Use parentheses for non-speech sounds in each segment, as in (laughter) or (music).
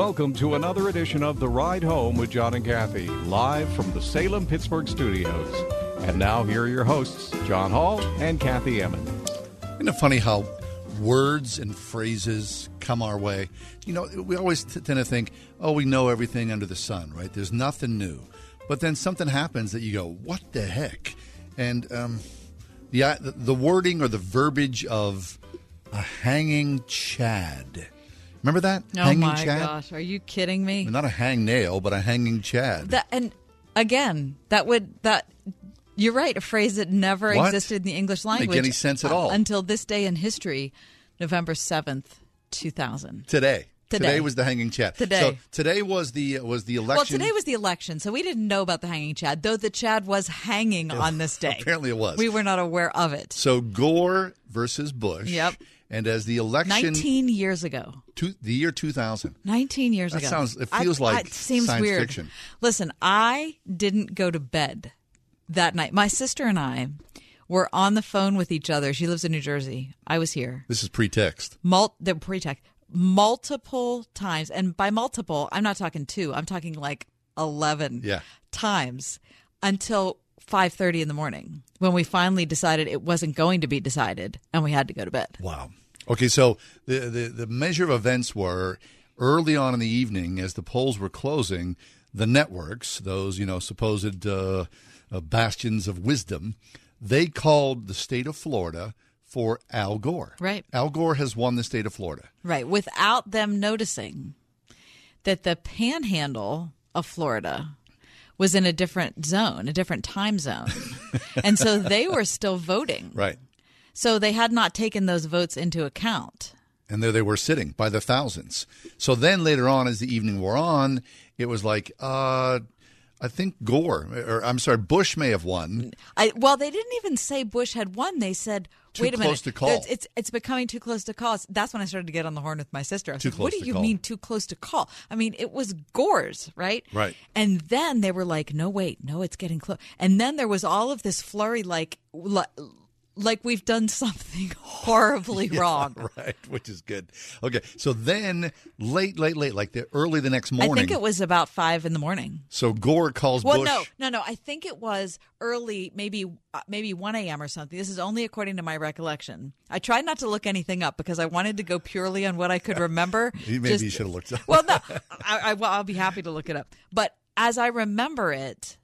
Welcome to another edition of The Ride Home with John and Kathy, live from the Salem Pittsburgh studios. And now, here are your hosts, John Hall and Kathy Emmons. Isn't it funny how words and phrases come our way? You know, we always t- tend to think, oh, we know everything under the sun, right? There's nothing new. But then something happens that you go, what the heck? And um, the, the wording or the verbiage of a hanging Chad. Remember that? Hanging Chad? Oh hanging my Chad? gosh, are you kidding me? Not a hang nail, but a hanging Chad. That and again, that would that you're right, a phrase that never What? existed in the English language. Make any sense at uh, all. until this day in history, November 7th, 2000. today. Today. was the hanging Chad. Today. So today was the was the election. Well, today was the election, so we didn't know about the hanging Chad, though the Chad was hanging on (laughs) this day. Apparently it was. We were not aware of it. So Gore versus Bush. Yep. And as the election, 19 years ago. two, the year 2000. 19 years That ago. sounds- it feels I- like it seems science weird. fiction. Listen, I didn't go to bed that night. My sister and I were on the phone with each other. She lives in New Jersey. I was here. This is pretext. Mul- the pretext multiple times, and by multiple, I'm not talking two. I'm talking like 11 Yeah. times until 5:30 in the morning when we finally decided it wasn't going to be decided and we had to go to bed. Wow. Okay, so the, the, the measure of events were early on in the evening as the polls were closing, the networks, those, you know, supposed uh, uh, bastions of wisdom, they called the state of Florida for Al Gore. Right. Al Gore has won the state of Florida. Right, without them noticing that the panhandle of Florida was in a different zone, a different time zone. (laughs) and so they were still voting. Right. So they had not taken those votes into account. and there they were sitting by the thousands. So then later on, as the evening wore on, it was like, uh, I think Gore, or I'm sorry, Bush may have won. I, well, they didn't even say Bush had won. They said, Too "Wait a minute. It's, it's it's becoming too close to call." That's when I started to get on the horn with my sister. I Too said, "What do you call. mean too close to call?" I mean, it was Gore's, right? Right. And then they were like, "No, wait, no, it's getting close." And then there was all of this flurry, like li- like we've done something (laughs) horribly (laughs) wrong. Right, which is good. Okay, so then late, late, late, like the early the next morning. I think it was about five in the morning. so Gore calls Well, Bush. no, no, no. I think it was early, maybe uh, maybe one a.m. or something. This is only according to my recollection. I tried not to look anything up because I wanted to go purely on what I could remember. (laughs) Maybe Just- you should have looked up. Well, no, I, I, well, I'll be happy to look it up. But as I remember it,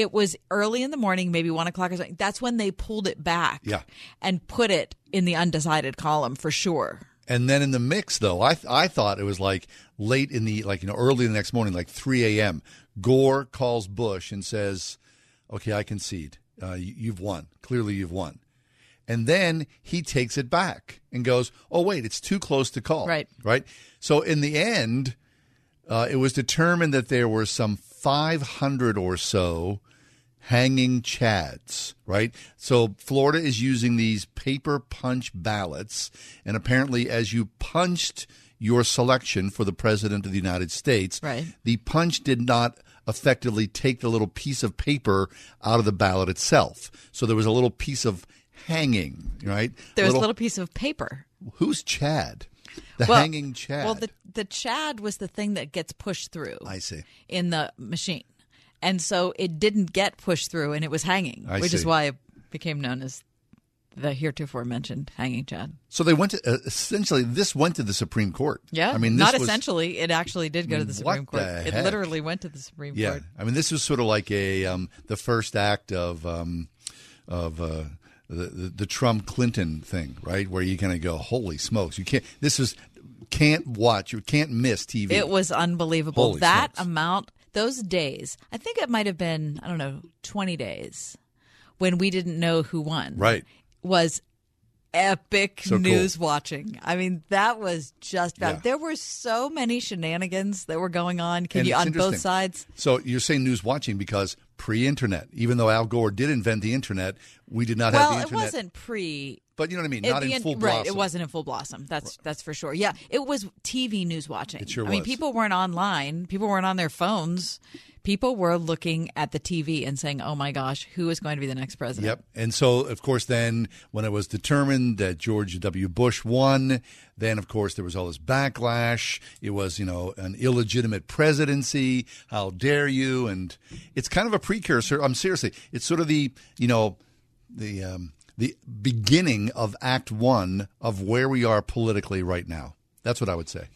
it was early in the morning, maybe one o'clock or something. That's when they pulled it back, Yeah. and put it in the undecided column for sure. And then in the mix, though, I I thought it was like late in the like you know early the next morning, like 3 a.m. Gore calls Bush and says, "Okay, I concede. Uh, you, you've won. Clearly, you've won." And then he takes it back and goes, "Oh wait, it's too close to call." Right. Right. So in the end, uh, it was determined that there were some 500 or so hanging chads, right? So Florida is using these paper punch ballots, and apparently, as you punched your selection for the president of the United States, Right. the punch did not effectively take the little piece of paper out of the ballot itself. So there was a little piece of hanging, right? There was a little piece of paper. Who's Chad? The Well- hanging Chad. Well, the the Chad was the thing that gets pushed through. I see. in the machine. And so it didn't get pushed through and it was hanging, I which is why it became known as the heretofore mentioned hanging Chad. So they went to uh, essentially this went to the Supreme Court. Yeah. I mean, this not was, essentially. It actually did go I to mean, the what Supreme Court. the It literally went to the Supreme Yeah, Court. I mean, this was sort of like a um, the first act of um, of uh, the, the the Trump Clinton thing, right? Where you kind of go, "Holy smokes!" You can't. This is can't watch. You can't miss TV. It was unbelievable. Holy that smokes. amount, those days, I think it might have been, I don't know, 20 days when we didn't know who won. Right. Was epic So cool. news watching. I mean, that was just bad. Yeah. There were so many shenanigans that were going on. Can And you on both sides? So you're saying news watching because pre-internet, even though Al Gore did invent the internet, we did not have Well, the it wasn't pre but you know what I mean. It- Not the in full right. blossom. It wasn't in full blossom. That's that's for sure. Yeah, it was TV news watching. It sure I mean, people weren't online. People weren't on their phones. People were looking at the TV and saying, "Oh my gosh, who is going to be the next president?" Yep. And so, of course, then when it was determined that George W. Bush won, then, of course, there was all this backlash. It was, you know, an illegitimate presidency. How dare you? And it's kind of a precursor. I'm seriously, it's sort of the, you know, the, um, the beginning of Act One of where we are politically right now. That's what I would say.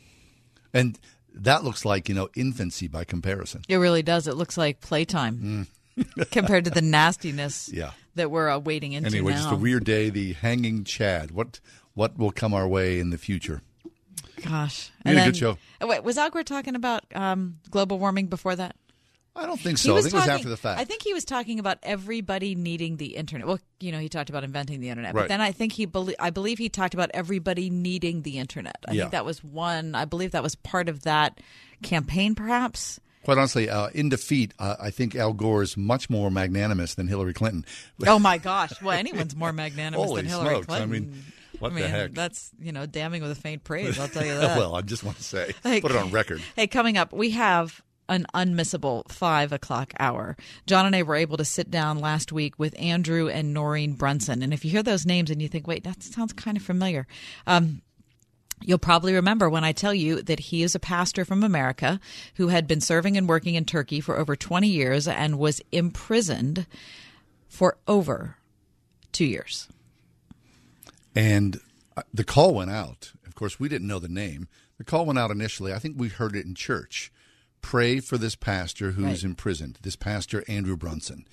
And that looks like, you know, infancy by comparison. It really does. It looks like playtime (laughs) compared to the nastiness Mm. Yeah. that we're uh, wading into Anyway, now. just a weird day. The hanging Chad. What what will come our way in the future? Gosh, We had a good show. Oh, wait, was Al Gore talking about um, global warming before that? I don't think so. I think it was after the fact. I think he was talking about everybody needing the internet. Well, you know, he talked about inventing the internet, Right. but then I think he, belie- I believe he talked about everybody needing the internet. I Yeah. think that was one. I believe that was part of that campaign, perhaps. Quite honestly, uh, in defeat, uh, I think Al Gore is much more magnanimous than Hillary Clinton. (laughs) Oh my gosh! Well, anyone's more magnanimous than Hillary smokes, I Clinton. mean, what I the mean, heck? That's you know damning with a faint praise. I'll tell you (laughs) that. well, I just want to say, Like- put it on (laughs) record. Hey, coming up, we have an unmissable five o'clock hour. John and I were able to sit down last week with Andrew and Norine Brunson. And if you hear those names and you think, wait, that sounds kind of familiar. Um, You'll probably remember when I tell you that he is a pastor from America who had been serving and working in Turkey for over 20 years and was imprisoned for over two years. And uh, the call went out. Of course, we didn't know the name. The call went out initially. I think we heard it in church. Pray for this pastor who's Right. imprisoned, this pastor, Andrew Brunson.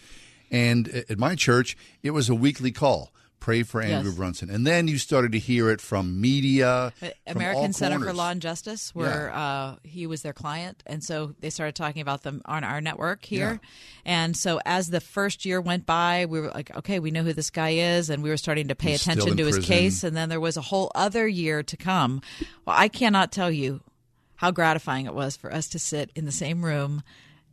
And at my church, it was a weekly call. Pray for Andrew Yes. Brunson. And then you started to hear it from media. from American all Center for. Law and Justice, where uh, he was their client, and so they started talking about them on our network here. And so as the first year went by, we were like, okay, we know who this guy is, and we were starting to pay He's attention to his case. And then there was a whole other year to come. Well, I cannot tell you how gratifying it was for us to sit in the same room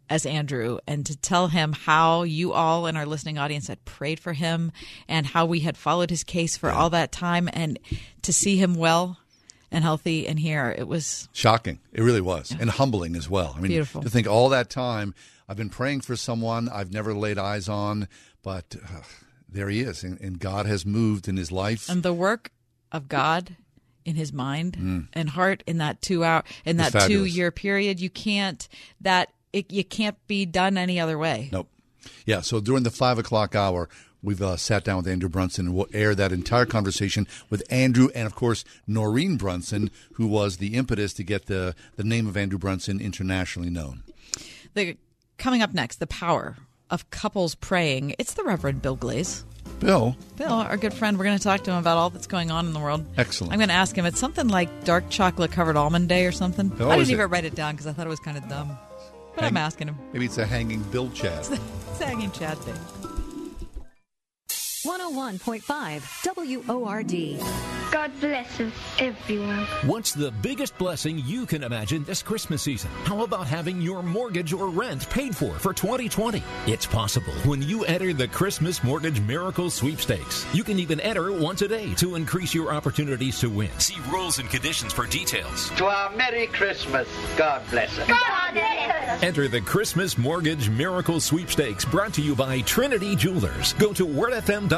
as Andrew and to tell him how you all in our listening audience had prayed for him and how we had followed his case for all that time and to see him well and healthy and here it was Shocking. It really was. And humbling as well. I mean, Beautiful. to think all that time I've been praying for someone I've never laid eyes on, but uh, there he is. And, and God has moved in his life. and the work of God in his mind and heart in that 2 hour in that 2 Mm. year period you can't that it, you can't be done any other way. Nope. Yeah. So during the five o'clock hour, we've uh, sat down with Andrew Brunson and we'll air that entire conversation with Andrew and, of course, Norine Brunson, who was the impetus to get the, the name of Andrew Brunson internationally known. The coming up next, the power of couples praying. It's the Reverend Bill Glaze. Bill, Bill, our good friend, we're going to talk to him about all that's going on in the world. Excellent. I'm going to ask him. It's something like dark chocolate covered almond day or something. Oh, I didn't it? even write it down because I thought it was kind of dumb. But Hang- I'm asking him. maybe it's a hanging Bill Chad. (laughs) Sagging Chad Day. 101.5 WORD. God blesses everyone. What's the biggest blessing you can imagine this Christmas season? How about having your mortgage or rent paid for for 2020? It's possible when you enter the Christmas Mortgage Miracle Sweepstakes. You can even enter once a day to increase your opportunities to win. See rules and conditions for details. To our Merry Christmas. God bless us. God bless Enter the Christmas Mortgage Miracle Sweepstakes brought to you by Trinity Jewelers. Go to wordfm.com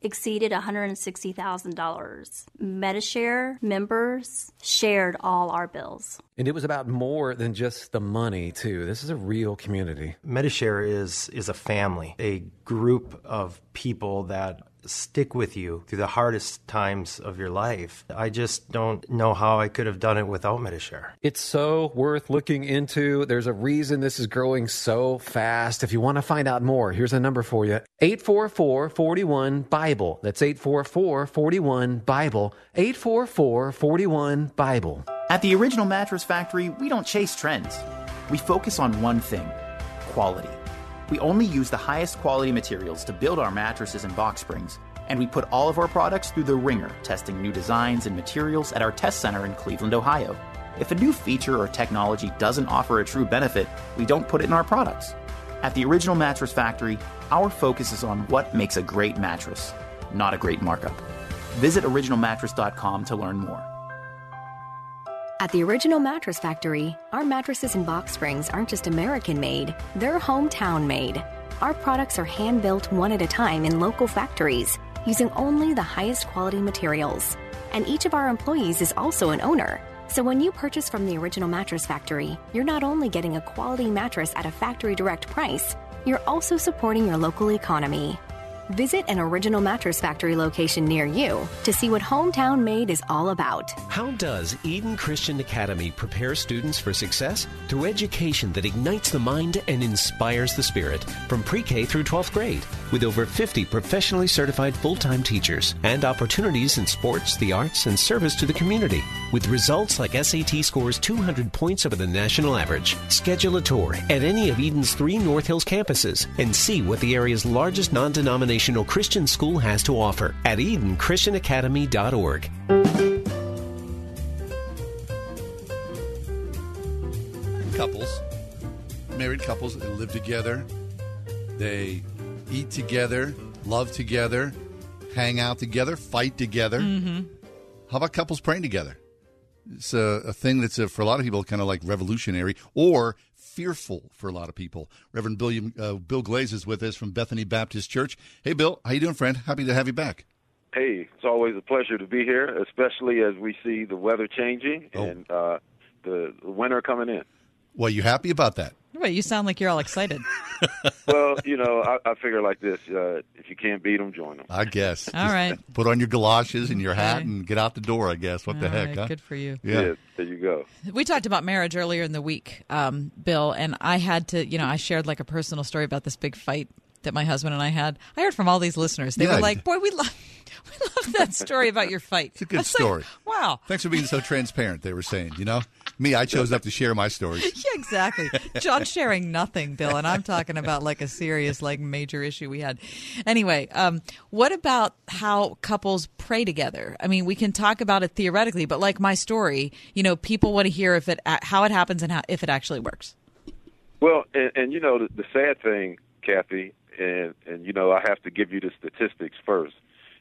exceeded $160,000. Medi-Share members shared all our bills. And it was about more than just the money, too. This is a real community. Medi-Share is is a family, a group of people that stick with you through the hardest times of your life. I just don't know how I could have done it without Medi-Share. It's so worth looking into. There's a reason this is growing so fast. If you want to find out more, here's a number for you 844 41 Bible. That's 844 41 Bible. 844 41 Bible. At the Original Mattress Factory, we don't chase trends. We focus on one thing quality. We only use the highest quality materials to build our mattresses and box springs, and we put all of our products through the ringer, testing new designs and materials at our test center in Cleveland, Ohio. If a new feature or technology doesn't offer a true benefit, we don't put it in our products. At the Original Mattress Factory, our focus is on what makes a great mattress, not a great markup. Visit originalmattress.com to learn more. At the Original Mattress Factory, our mattresses and box springs aren't just American made, they're hometown made. Our products are hand built one at a time in local factories using only the highest quality materials. And each of our employees is also an owner. So when you purchase from the Original Mattress Factory, you're not only getting a quality mattress at a factory direct price, you're also supporting your local economy. Visit an Original Mattress Factory location near you to see what hometown made is all about. How does Eden Christian Academy prepare students for success? Through education that ignites the mind and inspires the spirit from pre K through 12th grade, with over 50 professionally certified full time teachers and opportunities in sports, the arts, and service to the community. With results like SAT scores 200 points over the national average. Schedule a tour at any of Eden's three North Hills campuses and see what the area's largest non denominational Christian school has to offer at EdenChristianAcademy.org. Couples, married couples, they live together, they eat together, love together, hang out together, fight together. Mm-hmm. How about couples praying together? It's a, a thing that's a, for a lot of people kind of like revolutionary or fearful for a lot of people. Reverend Bill, uh, Bill Glaze is with us from Bethany Baptist Church. Hey, Bill, how you doing, friend? Happy to have you back. Hey, it's always a pleasure to be here, especially as we see the weather changing Oh. and uh, the, the winter coming in. Well, you happy about that? Wait, you sound like you're all excited. (laughs) well, you know, I, I figure like this: uh, if you can't beat them, join them. I guess. All Just right. Put on your galoshes and your hat and get out the door. I guess. What the heck? right, huh? good for you. Yeah. there you go. We talked about marriage earlier in the week, um, Bill, and I had to, you know, I shared like a personal story about this big fight that my husband and I had. I heard from all these listeners. They Yeah. were like, "Boy, we love, (laughs) we love that story about your fight." It's a good story. wow. Thanks for being so transparent. They were saying, you know, me, I chose not to share my stories. (laughs) Yeah, exactly. John sharing nothing, Bill, and I'm talking about like a serious, like major issue we had. Anyway, um, what about how couples pray together? I mean, we can talk about it theoretically, but like my story, you know, people want to hear if it how it happens and how if it actually works. Well, and, and you know, the, the sad thing, Kathy, and and you know, I have to give you the statistics first.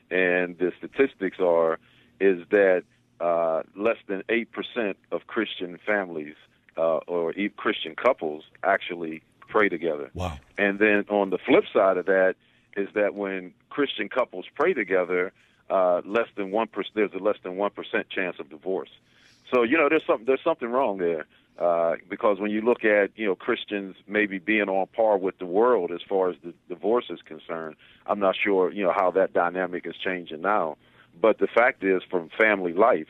And the statistics are is that uh, less than eight percent of Christian families uh, or Christian couples actually pray together. Wow. And then on the flip side of that is that when Christian couples pray together, uh, less than one percent there's a less than one percent chance of divorce. So you know there's something there's something wrong there uh, because when you look at you know Christians maybe being on par with the world as far as the divorce is concerned, I'm not sure you know how that dynamic is changing now. But the fact is, from family life,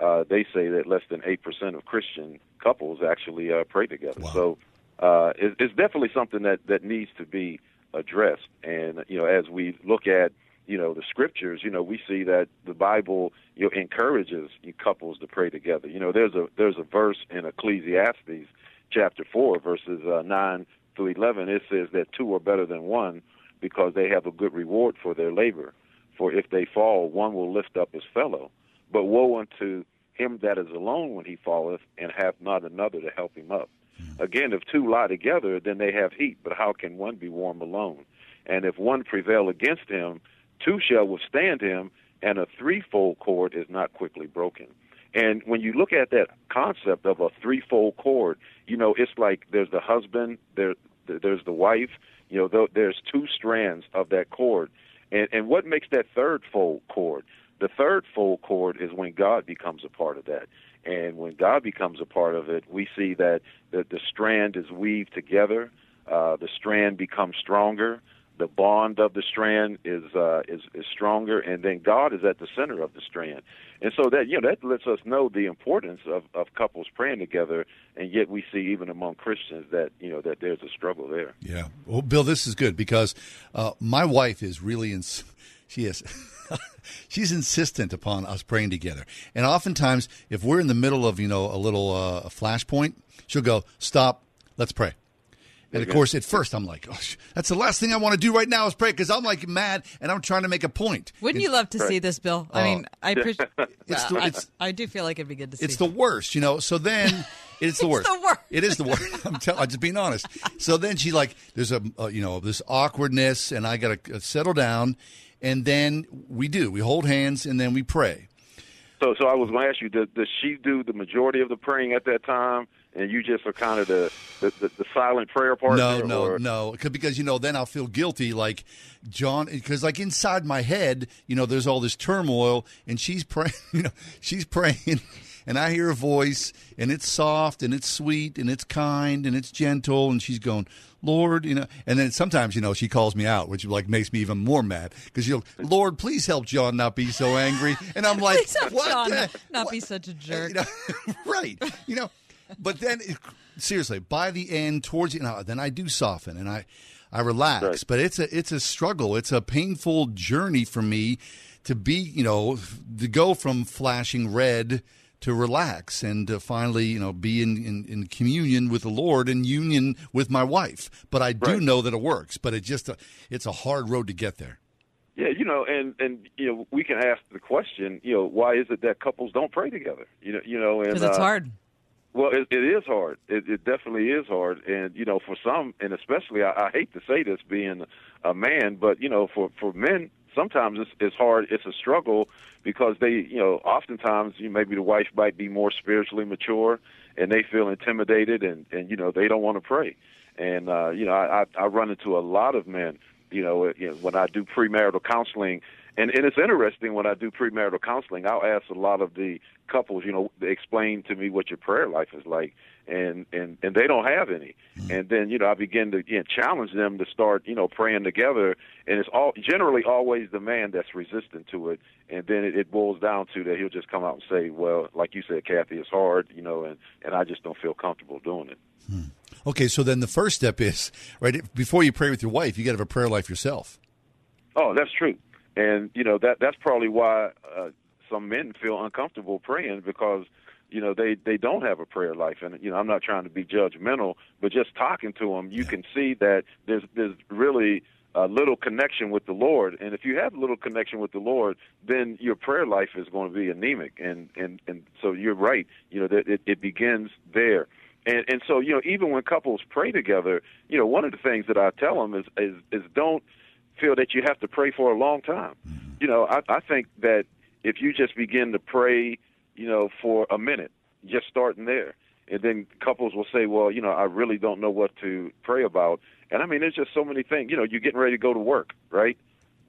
uh, they say that less than eight percent of Christian couples actually uh, pray together. So uh, it, it's definitely something that that needs to be addressed. And you know, as we look at you know the scriptures, you know, we see that the Bible you know encourages you couples to pray together. You know, there's a there's a verse in Ecclesiastes chapter four, verses uh, nine through eleven. It says that two are better than one because they have a good reward for their labor. For if they fall, one will lift up his fellow. But woe unto him that is alone when he falleth, and hath not another to help him up. Hmm. Again, if two lie together, then they have heat, but how can one be warm alone? And if one prevail against him, two shall withstand him, and a threefold cord is not quickly broken. And when you look at that concept of a threefold cord, you know, it's like there's the husband, there, there's the wife, you know, there's two strands of that cord. And, and what makes that third fold cord? The third fold cord is when God becomes a part of that. And when God becomes a part of it, we see that the, the strand is weaved together, uh, the strand becomes stronger, the bond of the strand is uh, is is stronger, and then God is at the center of the strand, and so that you know that lets us know the importance of of couples praying together, and yet we see even among Christians that you know that there's a struggle there. Yeah, well, Bill, this is good because uh, my wife is really in. She is. (laughs) she's insistent upon us praying together. And oftentimes, if we're in the middle of you know a little uh, flashpoint, she'll go, "Stop, let's pray." And of course, at first, I'm like, oh, "That's the last thing I want to do right now is pray," because I'm like mad and I'm trying to make a point. Wouldn't you love to see this, Bill? I mean, I appreciate. (laughs) It's the- I, it's- I do feel like it'd be good to see. It's the worst, you know. So then (laughs) it's the worst. the worst. It is the worst. (laughs) I'm, tell, I'm just being honest. So then she like, there's a uh, you know this awkwardness, and I got to settle down, and then we do. We hold hands, and then we pray. So, so I was going to ask you, does, does she do the majority of the praying at that time, and you just are kind of the the, the, the silent prayer partner? No, no, or? no. 'Cause- Because you know, then I'll feel guilty, like John. Because like inside my head, you know, there's all this turmoil, and she's praying. (laughs) You know, she's praying, and I hear a voice, and it's soft, and it's sweet, and it's kind, and it's gentle, and she's going, Lord, you know. And then sometimes, you know, she calls me out, which like makes me even more mad because you'll, Lord, please help John not be so angry, and I'm (laughs) like, Please help what? John the- not be such a (laughs) jerk. you know, right. You know, but then it- seriously, by the end, towards you know, then I do soften and I, I relax. But it's a it's a struggle. It's a painful journey for me to be, you know, to go from flashing red to relax and to finally, you know, be in, in, in communion with the Lord and union with my wife. But I do know that it works. But it just it's a hard road to get there. Yeah, you know, and and you know, we can ask the question, you know, why is it that couples don't pray together? You know, you know, and Because it's uh, hard. Well, it, it is hard. It, it definitely is hard, and you know, for some, and especially, I, I hate to say this, being a man, but you know, for for men, sometimes it's, it's hard. It's a struggle because they, you know, oftentimes, you maybe the wife might be more spiritually mature, and they feel intimidated, and and you know, they don't want to pray, and uh, you know, I, I I run into a lot of men, you know, you know when I do premarital counseling. And, and it's interesting when I do premarital counseling, I'll ask a lot of the couples, you know, they explain to me what your prayer life is like, and and and they don't have any. Hmm. And then you know, I begin to you know, challenge them to start, you know, praying together. And it's all generally always the man that's resistant to it. And then it, it boils down to that he'll just come out and say, well, like you said, Kathy, it's hard, you know, and and I just don't feel comfortable doing it. Hmm. Okay, so then the first step is right before you pray with your wife, you got to have a prayer life yourself. Oh, that's true, and you know that that's probably why uh, some men feel uncomfortable praying because you know they they don't have a prayer life, and you know I'm not trying to be judgmental, but just talking to them, you can see that there's there's really a little connection with the Lord, and if you have little connection with the Lord, then your prayer life is going to be anemic, and and and so you're right, you know that it, it begins there. And and so you know even when couples pray together, you know one of the things that I tell them is is is don't feel that you have to pray for a long time. You know, I, I think that if you just begin to pray, you know, for a minute, just starting there, and then couples will say, well, you know, I really don't know what to pray about. And I mean, there's just so many things. You know, you're getting ready to go to work, right?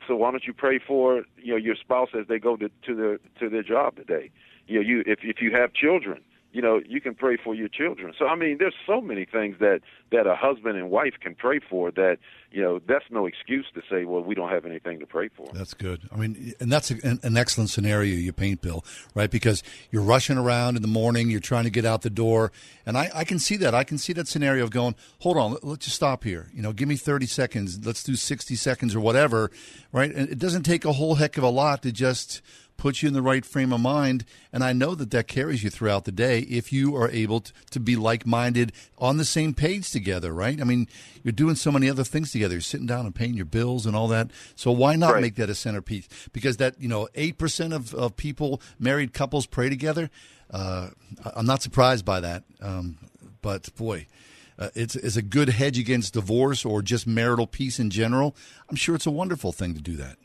So why don't you pray for you know your spouse as they go to, to their to their job today? You know, you if if you have children, you know, you can pray for your children. So I mean, there's so many things that that a husband and wife can pray for that you know that's no excuse to say, well, we don't have anything to pray for. That's good. I mean, and that's a, an, excellent scenario you paint, Bill, right? Because you're rushing around in the morning, you're trying to get out the door, and I, I can see that. I can see that scenario of going, hold on, let, let's just stop here. You know, give me 30 seconds. Let's do 60 seconds or whatever, right? And it doesn't take a whole heck of a lot to just put you in the right frame of mind. And I know that that carries you throughout the day if you are able to, to be like minded on the same page together, right? I mean, you're doing so many other things together. You're sitting down and paying your bills and all that. So why not Right. make that a centerpiece? Because that, you know, 8% of, of people, married couples, pray together. Uh, I'm not surprised by that. Um, but boy, uh, it's, it's a good hedge against divorce or just marital peace in general. I'm sure it's a wonderful thing to do that.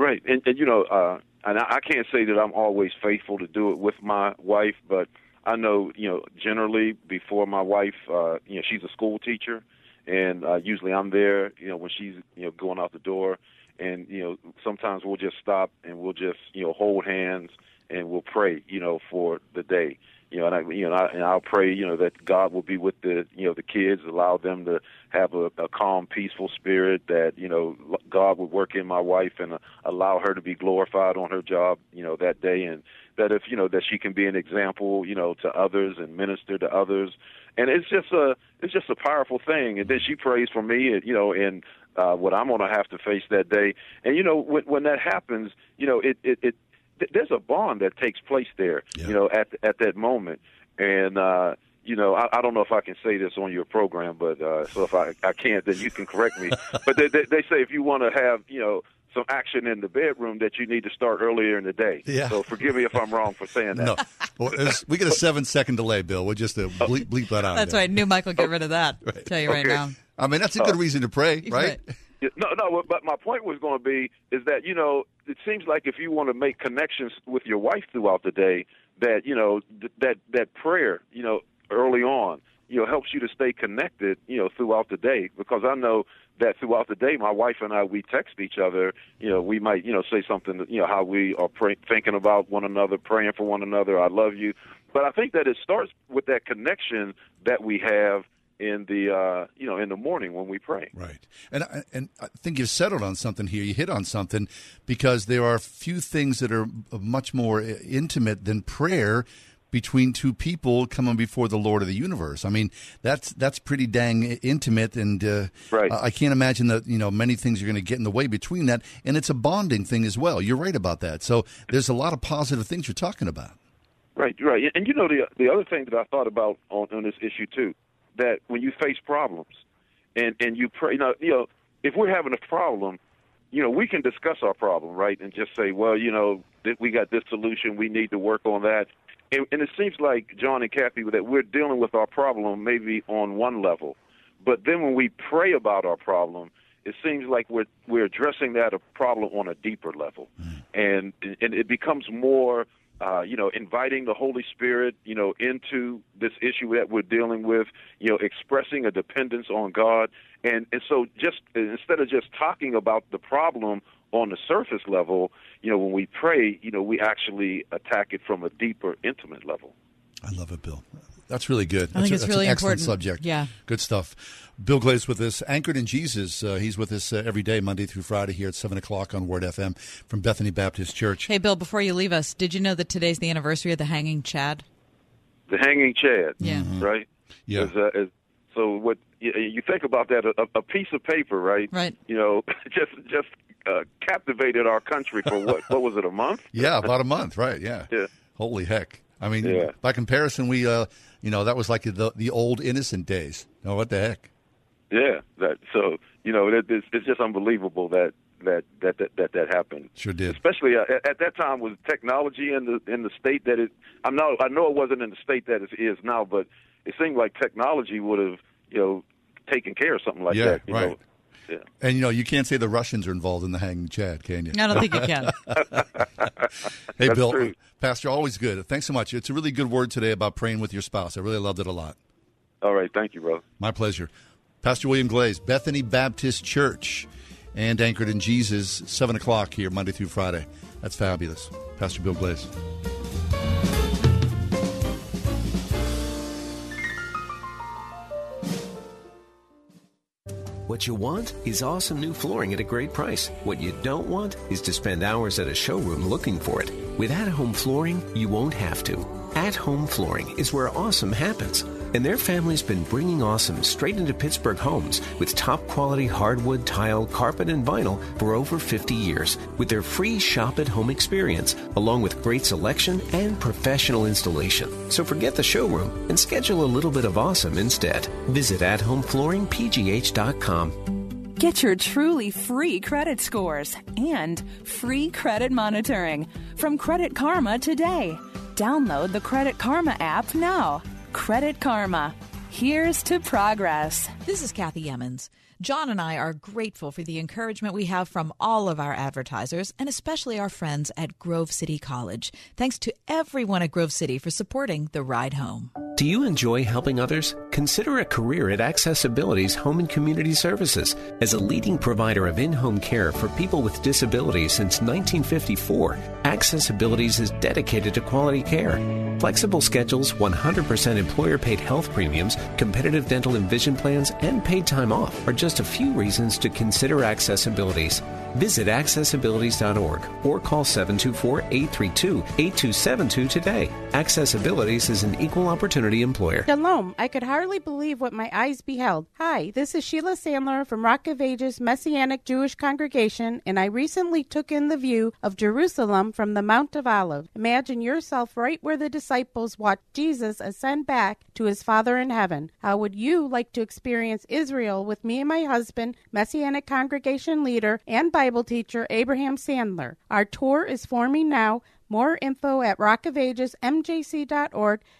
Right, and, and you know, uh, and I, I can't say that I'm always faithful to do it with my wife, but I know, you know, generally before my wife, uh, you know, she's a school teacher, and uh, usually I'm there, you know, when she's, you know, going out the door, and you know sometimes we'll just stop and we'll just you know hold hands and we'll pray you know for the day you know and I you know and I'll pray you know that God will be with the you know the kids allow them to have a, a calm peaceful spirit that you know God would work in my wife and uh, allow her to be glorified on her job you know that day and that if you know that she can be an example you know to others and minister to others and it's just a it's just a powerful thing and then she prays for me and you know and uh, what I'm going to have to face that day. And you know, when, when that happens, you know, it it, it th- there's a bond that takes place there. Yeah. You know, at at that moment, and uh, you know, I, I don't know if I can say this on your program, but uh, so if I I can't, then you can correct me. (laughs) but they, they they say if you want to have you know some action in the bedroom that you need to start earlier in the day. Yeah. So forgive me if I'm wrong for saying that. No, well, it's- we get a seven second delay, Bill. We'll just uh, bleep, bleep that out. That's why I knew Michael get rid of that. (laughs) Tell you right Okay. now. I mean, that's a good reason to pray, right? Yeah, No, no, but my point was going to be is that you know it seems like if you want to make connections with your wife throughout the day, that you know th- that that prayer, you know, early on, you know, helps you to stay connected, you know, throughout the day. Because I know that throughout the day, my wife and I we text each other. You know, we might you know say something, you know, how we are pray- thinking about one another, praying for one another. I love you. But I think that it starts with that connection that we have in the uh, you know in the morning when we pray. Right. And I- and I think you've settled on something here. You hit on something because there are few things that are much more intimate than prayer between two people coming before the Lord of the universe. I mean, that's that's pretty dang intimate, and uh, Right. I can't imagine that you know many things are going to get in the way between that, and it's a bonding thing as well. You're right about that. So there's a lot of positive things you're talking about. Right, right. And you know the the other thing that I thought about on, on this issue too, that when you face problems and and you pray, you know, you know, if we're having a problem, you know, we can discuss our problem, right, and just say, well, you know, we got this solution, we need to work on that. And, and it seems like John and Kathy that we're dealing with our problem maybe on one level, but then when we pray about our problem, it seems like we're we're addressing that a problem on a deeper level, mm. and and it becomes more, uh, you know, inviting the Holy Spirit, you know, into this issue that we're dealing with, you know, expressing a dependence on God, and and so just instead of just talking about the problem on the surface level, you know, when we pray, you know, we actually attack it from a deeper, intimate level. I love it, Bill. That's really good. I that's think a- it's that's really an excellent important. subject. Yeah. Good stuff. Bill Glaze with us, anchored in Jesus. Uh, he's with us uh, every day, Monday through Friday, here at 7 o'clock on Word FM from Bethany Baptist Church. Hey, Bill, before you leave us, did you know that today's the anniversary of the hanging Chad? the hanging chad. Yeah. Right. Yeah. Is, uh, is, so what you, you think about that? A, a piece of paper, right? Right. You know, (laughs) just just uh, captivated our country for what? what was it? A month? (laughs) Yeah, about a month, right? Yeah. Yeah. Holy heck. I mean, Yeah. by comparison, we, uh, you know, that was like the, the old innocent days. No, what the heck? Yeah. That. So you know, it, it's, it's just unbelievable that that that that that, that happened. Sure did. Especially uh, at, at that time, with technology in the in the state that it. I'm not. I know it wasn't in the state that it is now, but it seemed like technology would have, you know, taken care of something like Yeah, that. You right. Know? Yeah. And, you know, you can't say the Russians are involved in the hanging Chad, can you? I don't think you can. (laughs) Hey, That's Bill, true. Pastor, always good. Thanks so much. It's a really good word today about praying with your spouse. I really loved it a lot. All right. Thank you, brother. My pleasure. Pastor William Glaze, Bethany Baptist Church, and anchored in Jesus, 7 o'clock here, Monday through Friday. That's fabulous. Pastor Bill Glaze. What you want is awesome new flooring at a great price. What you don't want is to spend hours at a showroom looking for it. With at home flooring, you won't have to. At home flooring is where awesome happens. And their family's been bringing awesome straight into Pittsburgh homes with top quality hardwood, tile, carpet, and vinyl for over 50 years with their free shop at home experience, along with great selection and professional installation. So forget the showroom and schedule a little bit of awesome instead. Visit athomeflooringpgh.com. Get your truly free credit scores and free credit monitoring from Credit Karma today. Download the Credit Karma app now. Credit Karma. Here's to progress. This is Kathy Emmons. John and I are grateful for the encouragement we have from all of our advertisers and especially our friends at Grove City College. Thanks to everyone at Grove City for supporting the ride home. Do you enjoy helping others? Consider a career at Accessibilities Home and Community Services. As a leading provider of in home care for people with disabilities since 1954, Accessibilities is dedicated to quality care. Flexible schedules, 100% employer paid health premiums, competitive dental and vision plans, and paid time off are just a few reasons to consider Accessibilities. Visit accessibilities.org or call 724 832 8272 today. Accessibilities is an equal opportunity employer. Shalom. I could hardly believe what my eyes beheld. Hi, this is Sheila Sandler from Rock of Ages Messianic Jewish Congregation, and I recently took in the view of Jerusalem from the Mount of Olives. Imagine yourself right where the disciples watched Jesus ascend back to his Father in heaven. How would you like to experience Israel with me and my husband, Messianic Congregation leader, and Bible teacher Abraham Sandler? Our tour is forming now. More info at rockofagesmjc.org.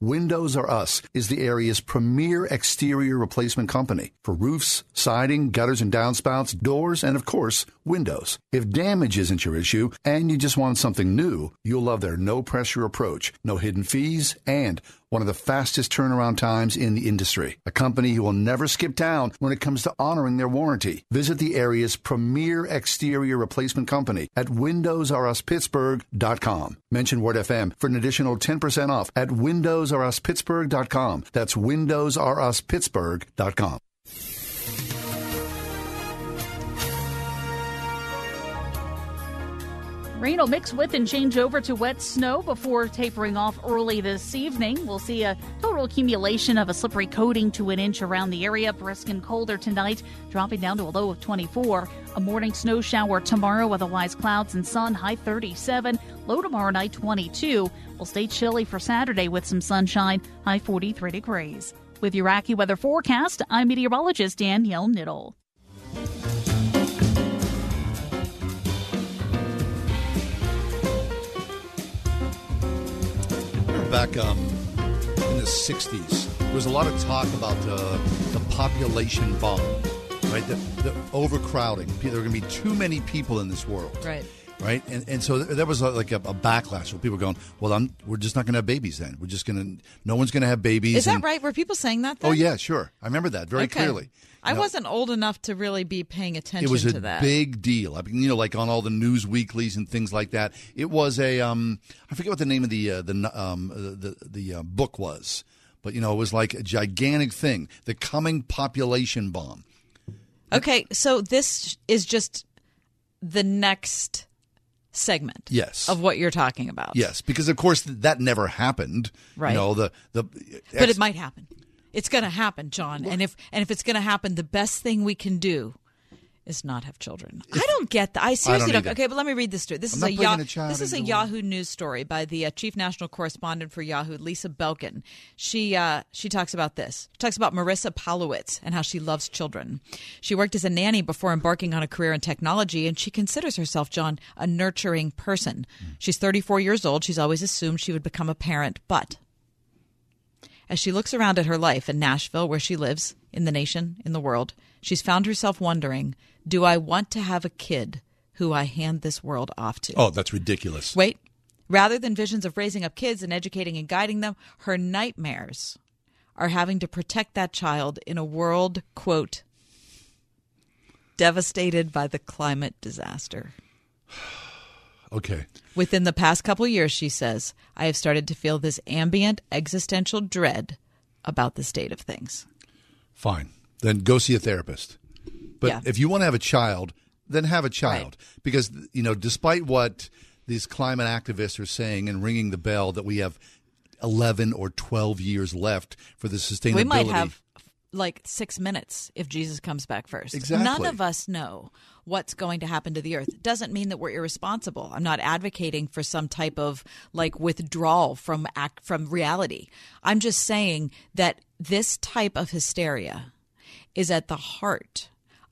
Windows R Us is the area's premier exterior replacement company for roofs, siding, gutters and downspouts, doors, and of course, windows. If damage isn't your issue and you just want something new, you'll love their no pressure approach, no hidden fees, and one of the fastest turnaround times in the industry. A company who will never skip town when it comes to honoring their warranty. Visit the area's premier exterior replacement company at WindowsRUsPittsburgh.com. Mention Word FM for an additional 10% off at WindowsRUsPittsburgh.com. That's WindowsRUsPittsburgh.com. Rain will mix with and change over to wet snow before tapering off early this evening. We'll see a total accumulation of a slippery coating to an inch around the area. Brisk and colder tonight, dropping down to a low of 24. A morning snow shower tomorrow, otherwise clouds and sun, high 37. Low tomorrow night, 22. We'll stay chilly for Saturday with some sunshine, high 43 degrees. With your AccuWeather forecast, I'm meteorologist Danielle Niddle. Back um, in the 60s, there was a lot of talk about uh, the population bomb, right? The, the overcrowding. There are going to be too many people in this world. Right. Right. And, and so there was like a, a backlash where people were going, well, I'm, we're just not going to have babies then. We're just going to, no one's going to have babies. Is that and- right? Were people saying that? Oh, yeah, sure. I remember that very Okay. clearly. I You know, wasn't old enough to really be paying attention it was to a that. big deal. I mean, you know, like on all the news weeklies and things like that. It was a um, I forget what the name of the uh, the um, the the uh, book was, but you know, it was like a gigantic thing. The coming population bomb. Okay, so this is just the next segment Yes. of what you're talking about. Yes, because of course that never happened. Right. You know the the. But it might happen. It's going to happen, John. And if and if it's going to happen, the best thing we can do is not have children. I don't get that. I seriously don't. either. Okay, but let me read this story. This I'm is a, Yah- a child this is a Yahoo News story by the uh, chief national correspondent for Yahoo, Lisa Belkin. She uh, she talks about this. She talks about Marissa Palowitz and how she loves children. She worked as a nanny before embarking on a career in technology, and she considers herself, John, a nurturing person. She's 34 years old. She's always assumed she would become a parent, but as she looks around at her life in Nashville, where she lives, in the nation, in the world, she's found herself wondering Do I want to have a kid who I hand this world off to? Oh, that's ridiculous. Wait. Rather than visions of raising up kids and educating and guiding them, her nightmares are having to protect that child in a world, quote, devastated by the climate disaster. (sighs) Okay. Within the past couple years, she says, I have started to feel this ambient existential dread about the state of things. Fine. Then go see a therapist. But Yeah. if you want to have a child, then have a child. Because, you know, despite what these climate activists are saying and ringing the bell that we have 11 or 12 years left for the sustainability. We might have like six minutes if Jesus comes back first. Exactly. None of us know what's going to happen to the earth. Doesn't mean that we're irresponsible. I'm not advocating for some type of like withdrawal from act from reality. I'm just saying that this type of hysteria is at the heart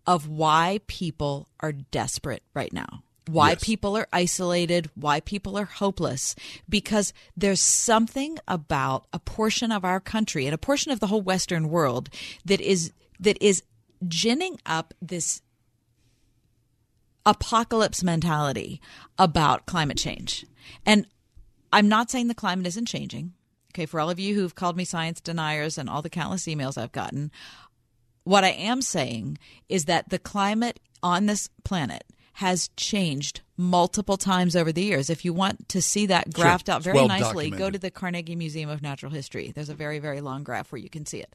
of why people are desperate right now. Why Yes. people are isolated, why people are hopeless, because there's something about a portion of our country and a portion of the whole Western world that is that is ginning up this apocalypse mentality about climate change. And I'm not saying the climate isn't changing. Okay, for all of you who've called me science deniers and all the countless emails I've gotten, what I am saying is that the climate on this planet has changed multiple times over the years. If you want to see that Sure. graphed out very well nicely, go to the Carnegie Museum of Natural History. There's a very, very long graph where you can see it.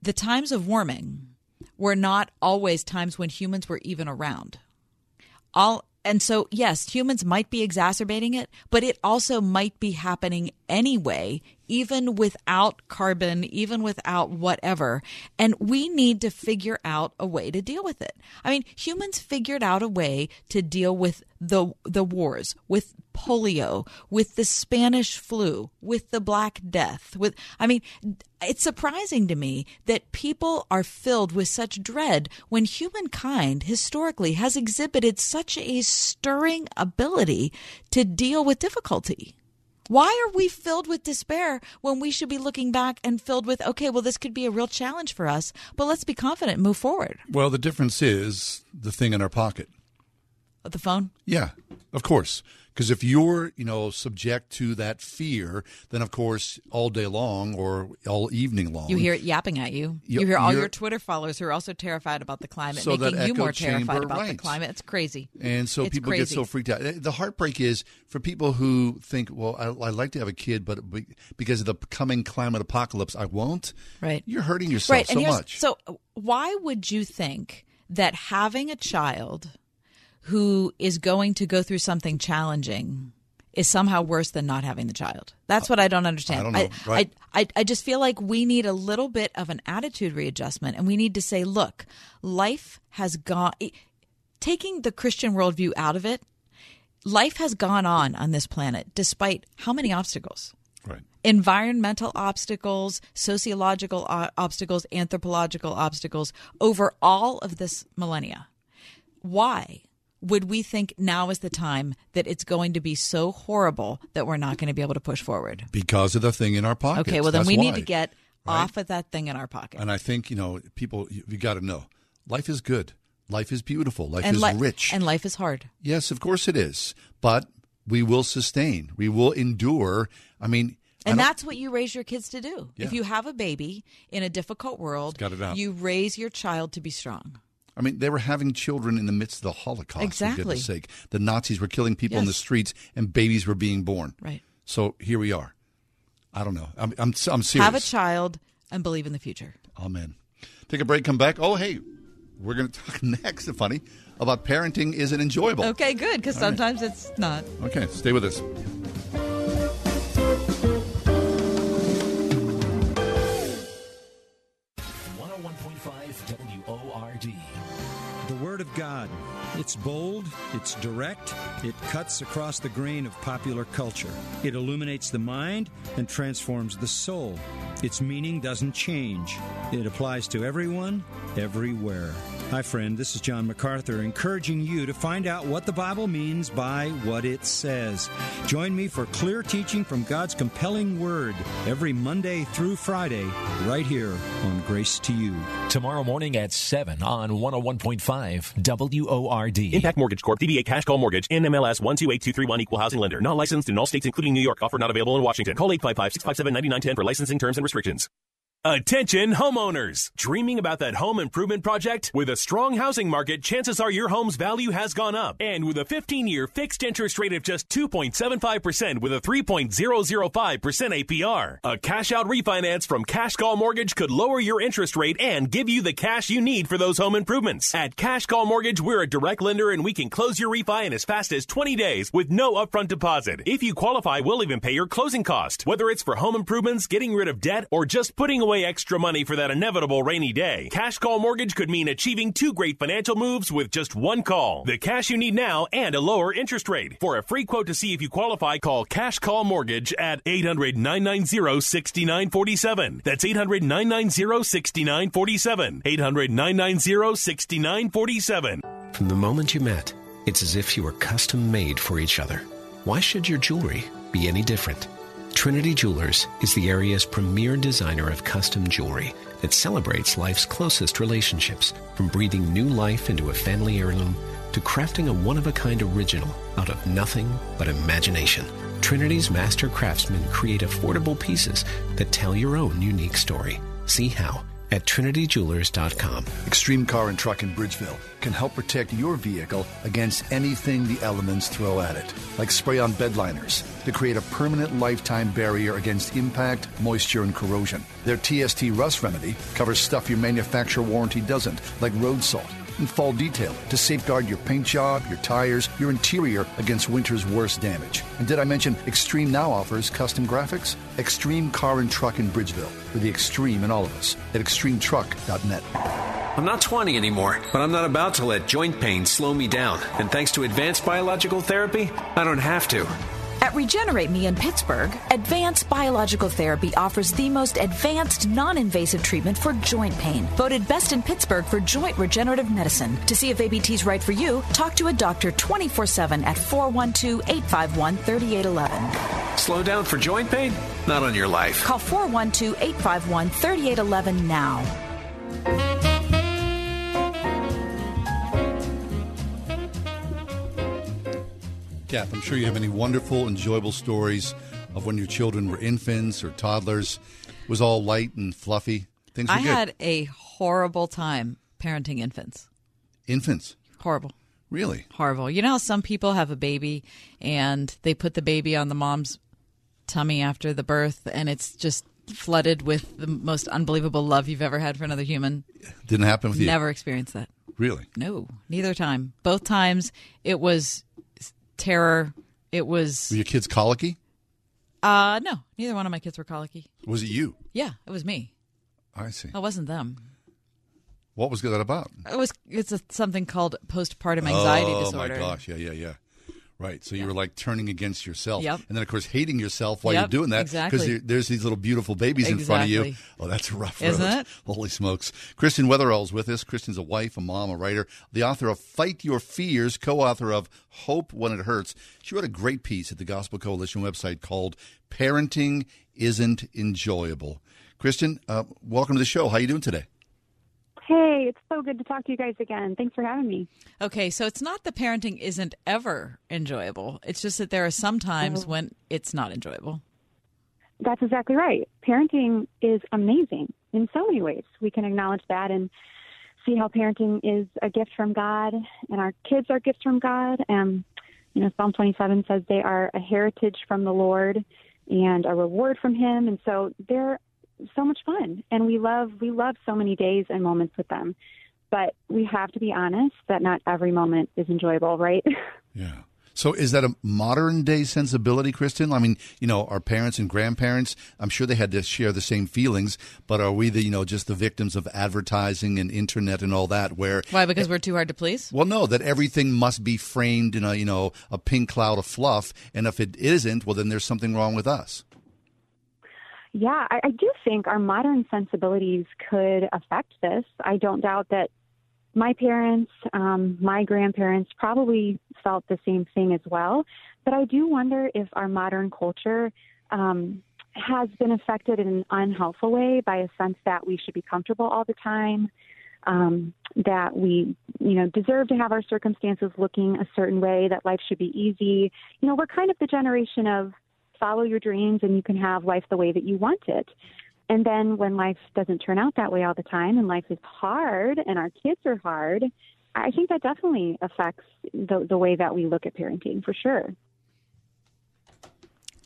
The times of warming were not always times when humans were even around. All and so yes, humans might be exacerbating it, but it also might be happening anyway, even without carbon, even without whatever. And we need to figure out a way to deal with it. I mean, humans figured out a way to deal with the the wars, with polio, with the Spanish flu, with the Black Death, with I mean, it's surprising to me that people are filled with such dread when humankind historically has exhibited such a stirring ability to deal with difficulty. Why are we filled with despair when we should be looking back and filled with, okay, well, this could be a real challenge for us, but let's be confident and move forward? Well, the difference is the thing in our pocket. The phone? Yeah, of course. Because if you're, you know, subject to that fear, then of course all day long or all evening long, You hear it yapping at you. You- You, hear all your Twitter followers who are also terrified about the climate, So making you more terrified about the climate. It's crazy. And so It's people get so freaked out. Eh, the heartbreak is for people who think, well, I, I'd like to have a kid, but because of the coming climate apocalypse, I won't. Right. You're hurting yourself right. so much. So, why would you think that having a child who is going to go through something challenging is somehow worse than not having the child? That's what I don't understand. I don't know. Right. I, I, I just feel like we need a little bit of an attitude readjustment, and we need to say, look, life has gone. Taking the Christian worldview out of it, life has gone on on this planet despite how many obstacles? Right. environmental obstacles, sociological o- obstacles, anthropological obstacles over all of this millennia. Why would we think now is the time that it's going to be so horrible that we're not going to be able to push forward? because of the thing in our pocket. Okay, well then That's we need to get Right? off of that thing in our pocket. And I think you know, people, you, you got to know, life is good, life is beautiful, life and is li- rich. and life is hard. yes, of course it is, but we will sustain, we will endure. I mean, And that's what you raise your kids to do. Yeah. If you have a baby in a difficult world, Got it out. you raise your child to be strong. I mean, they were having children in the midst of the Holocaust. Exactly. For Exactly. goodness sake, the Nazis were killing people in the streets, and babies were being born. Right. So here we are. I don't know. I'm I'm, I'm serious. Have a child and believe in the future. Amen. Take a break. Come back. Oh, hey, we're going (laughs) to talk next. If funny about parenting isn't enjoyable. Okay, good, because All right. sometimes it's not. Okay, stay with us. One hundred one point five WORD. The Word of God. It's bold, it's direct, it cuts across the grain of popular culture. It illuminates the mind and transforms the soul. Its meaning doesn't change. It applies to everyone, everywhere. Hi, friend, this is John MacArthur encouraging you to find out what the Bible means by what it says. Join me for clear teaching from God's compelling Word every Monday through Friday, right here on Grace to You. Tomorrow morning at 7 on 101.5 WORD. Impact Mortgage Corp. DBA Cash Call Mortgage. NMLS 128231 Equal Housing Lender. Not licensed in all states including New York. Offer not available in Washington. Call 855-657-9910 for licensing terms and restrictions. Attention homeowners! Dreaming about that home improvement project? With a strong housing market, chances are your home's value has gone up. And with a 15-year fixed interest rate of just 2.75% with a 3.005% APR, a cash out refinance from Cash Call Mortgage could lower your interest rate and give you the cash you need for those home improvements. At Cash Call Mortgage, we're a direct lender and we can close your refi in as fast as 20 days with no upfront deposit. If you qualify, we'll even pay your closing cost. Whether it's for home improvements, getting rid of debt, or just putting away away extra money for that inevitable rainy day, Cash Call Mortgage could mean achieving two great financial moves with just one call. The cash you need now and a lower interest rate. For a free quote to see if you qualify, call Cash Call Mortgage at 800 990 6947. That's 800 990 6947. 800 990 6947. From the moment you met, it's as if you were custom made for each other. Why should your jewelry be any different? Trinity Jewelers is the area's premier designer of custom jewelry that celebrates life's closest relationships, from breathing new life into a family heirloom to crafting a one of a kind original out of nothing but imagination. Trinity's master craftsmen create affordable pieces that tell your own unique story. See how at trinityjewelers.com. Extreme Car and Truck in Bridgeville can help protect your vehicle against anything the elements throw at it, like spray on bed liners to create a permanent lifetime barrier against impact, moisture, and corrosion. Their TST Rust Remedy covers stuff your manufacturer warranty doesn't, like road salt and fall detail to safeguard your paint job, your tires, your interior against winter's worst damage. And did I mention Extreme now offers custom graphics? Extreme Car and Truck in Bridgeville, for the extreme in all of us, at extremetruck.net. I'm not 20 anymore, but I'm not about to let joint pain slow me down. And thanks to advanced biological therapy, I don't have to. At Regenerate Me in Pittsburgh, Advanced Biological Therapy offers the most advanced non invasive treatment for joint pain. Voted best in Pittsburgh for joint regenerative medicine. To see if ABT is right for you, talk to a doctor 24 7 at 412 851 3811. Slow down for joint pain? Not on your life. Call 412 851 3811 now. Kath, I'm sure you have any wonderful, enjoyable stories of when your children were infants or toddlers. It was all light and fluffy. Things were I good. had a horrible time parenting infants. infants. Horrible. Really? Horrible. You know how some people have a baby and they put the baby on the mom's tummy after the birth and it's just flooded with the most unbelievable love you've ever had for another human? Didn't happen with you. Never experienced that. Really? No, neither time. Both times it was terror. It was Were your kids colicky? uh no, neither one of my kids were colicky. Was it you? Yeah, it was me. I see. It wasn't them. What was that about? It was it's a, something called postpartum anxiety oh, disorder. Oh my gosh. Yeah, yeah, yeah. Right. So you were like turning against yourself. Yep. And then, of course, hating yourself while Yep, you're doing that. exactly. Because there's these little beautiful babies in front of you. Oh, that's a rough Isn't road. it? Holy smokes. Kristen Wetherell's with us. Kristen's a wife, a mom, a writer, the author of Fight Your Fears, co author of Hope When It Hurts. She wrote a great piece at the Gospel Coalition website called Parenting Isn't Enjoyable. Kristen, uh, welcome to the show. How are you doing today? Hey, it's so good to talk to you guys again. Thanks for having me. Okay, so it's not that parenting isn't ever enjoyable. It's just that there are some times Oh. when it's not enjoyable. That's exactly right. Parenting is amazing in so many ways. We can acknowledge that and see how parenting is a gift from God, and our kids are gifts from God. And you know, Psalm 27 says they are a heritage from the Lord and a reward from Him. And so they're so much fun, and we love we love so many days and moments with them. But we have to be honest that not every moment is enjoyable, right? (laughs) Yeah. So is that a modern day sensibility, Kristen? I mean, you know, our parents and grandparents, I'm sure they had to share the same feelings, but are we the, you know, just the victims of advertising and internet and all that where Why? Because we're too hard to please? well, no, that everything must be framed in a, you know, a pink cloud of fluff, and if it isn't, well then there's something wrong with us. Yeah, I, I do think our modern sensibilities could affect this. I don't doubt that my parents, um, my grandparents probably felt the same thing as well. But I do wonder if our modern culture um, has been affected in an unhelpful way by a sense that we should be comfortable all the time, um, that we, you know, deserve to have our circumstances looking a certain way, that life should be easy. You know, we're kind of the generation of follow your dreams and you can have life the way that you want it. And then when life doesn't turn out that way all the time and life is hard and our kids are hard, I think that definitely affects the, the way that we look at parenting for sure.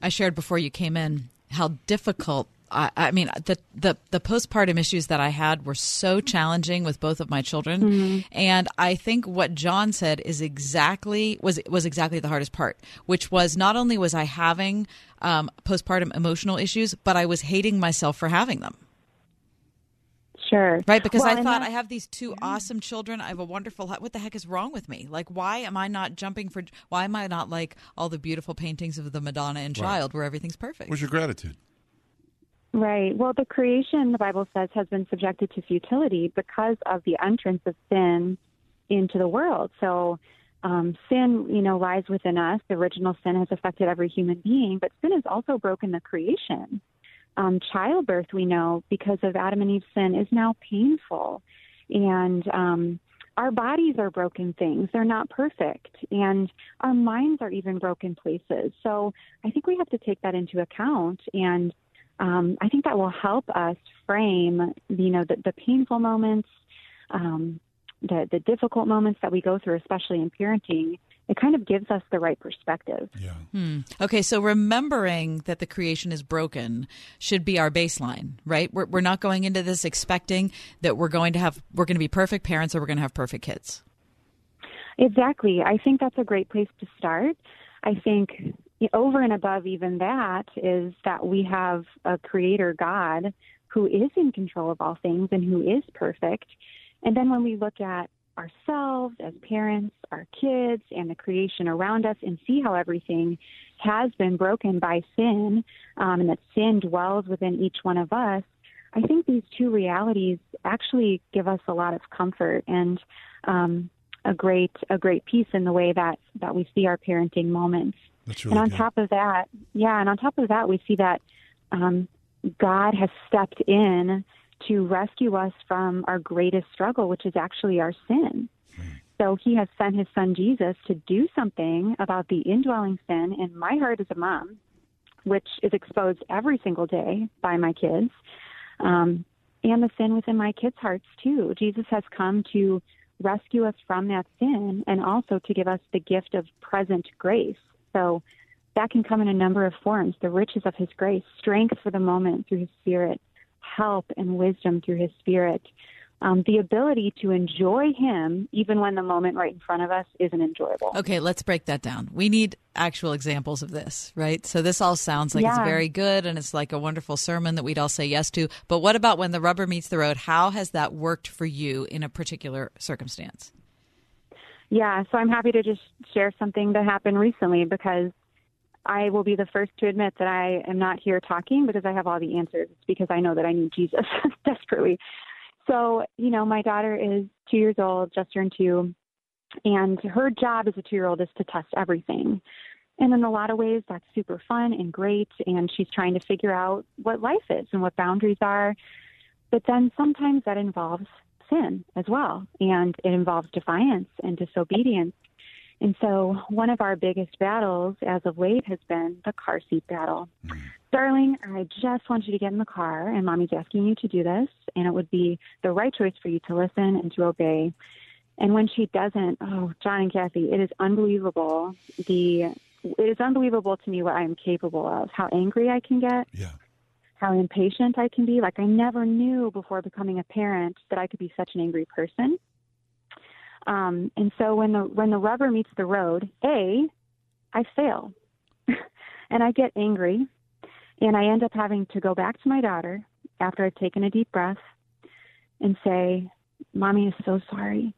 I shared before you came in how difficult. I, I mean, the, the the postpartum issues that I had were so challenging with both of my children, Mm-hmm. and I think what John said is exactly was was exactly the hardest part, which was not only was I having um, postpartum emotional issues, but I was hating myself for having them. Sure. Right, because Well, I thought that- I have these two awesome children. I have a wonderful. What the heck is wrong with me? Like, why am I not jumping for? Why am I not like all the beautiful paintings of the Madonna and Right. Child, where everything's perfect? Where's your gratitude? Right. Well, the creation, the Bible says, has been subjected to futility because of the entrance of sin into the world. So, um, sin, you know, lies within us. The original sin has affected every human being, but sin has also broken the creation. Um, childbirth, we know, because of Adam and Eve's sin, is now painful. And um, our bodies are broken things. They're not perfect. And our minds are even broken places. So I think we have to take that into account. And um, I think that will help us frame, you know, the, the painful moments, um, the the difficult moments that we go through, especially in parenting. It kind of gives us the right perspective. Hmm. Okay, so remembering that the creation is broken should be our baseline, right? We're, we're not going into this expecting that we're going to have we're going to be perfect parents or we're going to have perfect kids. Exactly. I think that's a great place to start. I think over and above even that is that we have a creator God who is in control of all things and who is perfect. And then when we look at ourselves as parents, our kids, and the creation around us and see how everything has been broken by sin um, and that sin dwells within each one of us, I think these two realities actually give us a lot of comfort and um, a great a great peace in the way that that we see our parenting moments. That's and on top of that, yeah, and on top of that, we see that um, God has stepped in to rescue us from our greatest struggle, which is actually our sin. So he has sent his son Jesus to do something about the indwelling sin in my heart as a mom, which is exposed every single day by my kids, um, and the sin within my kids' hearts too. Jesus has come to rescue us from that sin and also to give us the gift of present grace. So that can come in a number of forms the riches of his grace, strength for the moment through his spirit, help and wisdom through his spirit, um, the ability to enjoy him even when the moment right in front of us isn't enjoyable. Okay, let's break that down. We need actual examples of this, right? So this all sounds like it's very good and it's like a wonderful sermon that we'd all say yes to. But what about when the rubber meets the road? How has that worked for you in a particular circumstance? Yeah, so I'm happy to just share something that happened recently because I will be the first to admit that I am not here talking because I have all the answers. Because I know that I need Jesus (laughs) desperately. So, you know, my daughter is two years old, just turned two, and her job as a two year old is to test everything. And in a lot of ways, that's super fun and great. And she's trying to figure out what life is and what boundaries are. But then sometimes that involves sin as well. And it involves defiance and disobedience. And so one of our biggest battles as of late has been the car seat battle. Darling, I just want you to get in the car, and mommy's asking you to do this, and it would be the right choice for you to listen and to obey. And when she doesn't, oh, John and Kathy, it is unbelievable. The it is unbelievable to me what I am capable of. How angry I can get. Yeah. How impatient I can be. Like I never knew before becoming a parent that I could be such an angry person. Um, and so when the when the rubber meets the road, a, I fail, (laughs) and I get angry, and I end up having to go back to my daughter after I've taken a deep breath, and say, "Mommy is so sorry."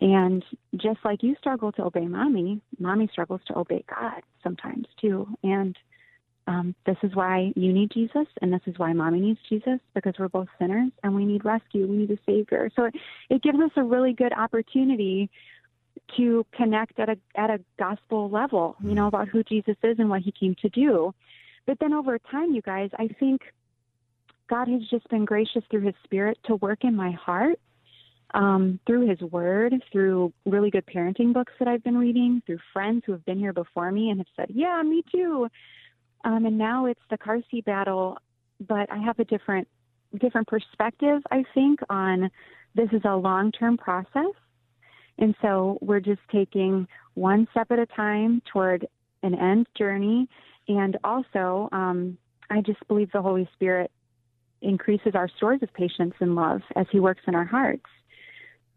And just like you struggle to obey mommy, mommy struggles to obey God sometimes too. And um, this is why you need Jesus, and this is why mommy needs Jesus because we're both sinners and we need rescue. We need a savior. So it, it gives us a really good opportunity to connect at a at a gospel level, you know, about who Jesus is and what he came to do. But then over time, you guys, I think God has just been gracious through his spirit to work in my heart um, through his word, through really good parenting books that I've been reading, through friends who have been here before me and have said, Yeah, me too. Um, and now it's the car seat battle, but I have a different different perspective, I think, on this is a long term process. And so we're just taking one step at a time toward an end journey. And also, um, I just believe the Holy Spirit increases our stores of patience and love as He works in our hearts.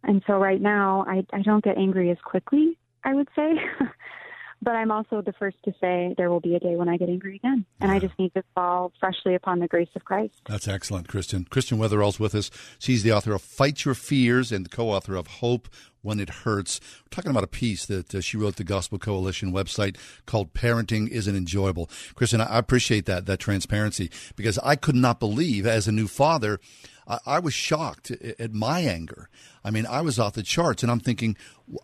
And so right now, I, I don't get angry as quickly, I would say. (laughs) but I'm also the first to say there will be a day when I get angry again, and I just need to fall freshly upon the grace of Christ. That's excellent, Kristen. Kristen Wetherell's with us. She's the author of Fight Your Fears and the co-author of Hope When It Hurts. We're talking about a piece that uh, she wrote the Gospel Coalition website called "Parenting Isn't Enjoyable." Kristen, I appreciate that that transparency because I could not believe as a new father. I, I was shocked at my anger. I mean, I was off the charts, and I'm thinking,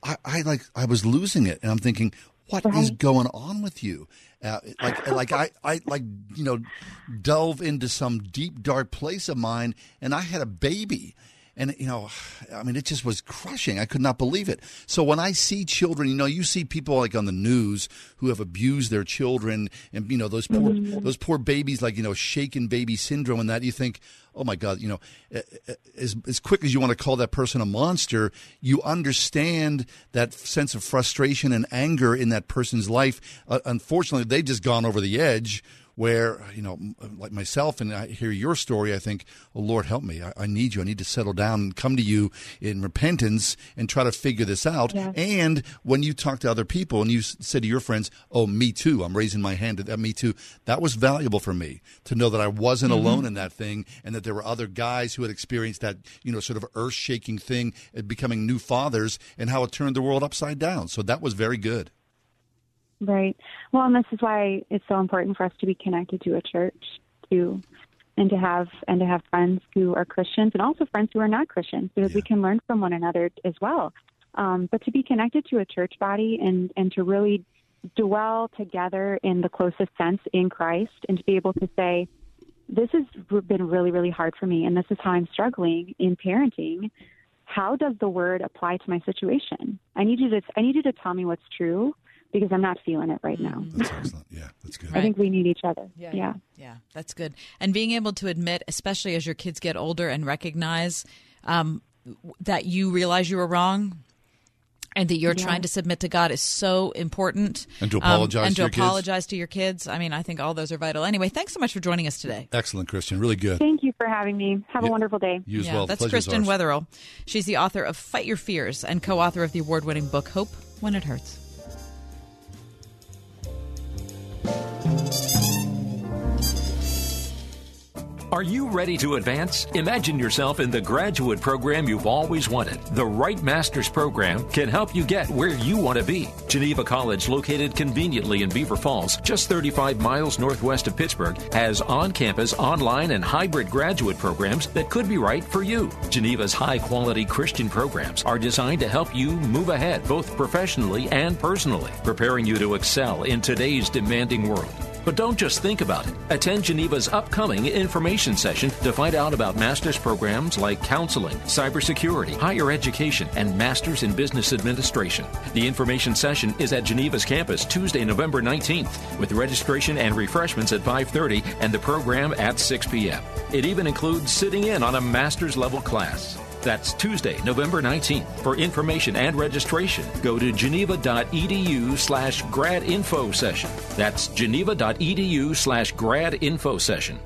I, I like, I was losing it, and I'm thinking, what right. is going on with you? Uh, like, (laughs) like I, I, like you know, delve into some deep dark place of mine, and I had a baby, and you know, (sighs) I mean, it just was crushing. I could not believe it. So when I see children, you know, you see people like on the news who have abused their children, and you know, those poor, mm-hmm. those poor babies, like you know, shaken baby syndrome, and that you think, oh my God, you know, as, as quick as you want to call that person a monster, you understand that sense of frustration and anger in that person's life. Uh, unfortunately, they've just gone over the edge where you know like myself and i hear your story i think oh lord help me. I, I, need you. I need to settle down and come to you in repentance and try to figure this out. Yes. and when you talk to other people and you say to your friends oh me too. I'm raising my hand to that me too that was valuable for me to know that i wasn't mm-hmm. alone in that thing and that there were other guys who had experienced that you know sort of earth-shaking thing becoming new fathers and how it turned the world upside down. So that was very good Right. Well, and this is why it's so important for us to be connected to a church, to and to have and to have friends who are Christians and also friends who are not Christians, because yeah. we can learn from one another as well. Um, but to be connected to a church body and and to really dwell together in the closest sense in Christ, and to be able to say, "This has been really, really hard for me, and this is how I'm struggling in parenting." How does the word apply to my situation? I need you to I need you to tell me what's true because I'm not feeling it right now. That's excellent. Yeah, that's good. (laughs) I think we need each other. Yeah. yeah. Yeah, that's good. And being able to admit, especially as your kids get older and recognize um, that you realize you were wrong and that you're yeah. trying to submit to God is so important. And to apologize um, and to, to apologize kids. to your kids. I mean, I think all those are vital. Anyway, thanks so much for joining us today. Excellent, Kristen. Really good. Thank you for having me. Have yeah. a wonderful day. You as yeah, well. That's Kristen Wetherell. She's the author of Fight Your Fears and co-author of the award-winning book Hope When It Hurts. Bye. Are you ready to advance? Imagine yourself in the graduate program you've always wanted. The Right Masters program can help you get where you want to be. Geneva College, located conveniently in Beaver Falls, just 35 miles northwest of Pittsburgh, has on campus, online, and hybrid graduate programs that could be right for you. Geneva's high quality Christian programs are designed to help you move ahead, both professionally and personally, preparing you to excel in today's demanding world. But don't just think about it. Attend Geneva's upcoming information session to find out about master's programs like counseling, cybersecurity, higher education, and master's in business administration. The information session is at Geneva's campus Tuesday, November 19th, with registration and refreshments at 5:30 and the program at 6 p.m. It even includes sitting in on a master's level class. That's Tuesday, November 19th. For information and registration, go to geneva.edu slash grad info session. That's geneva.edu slash grad info session.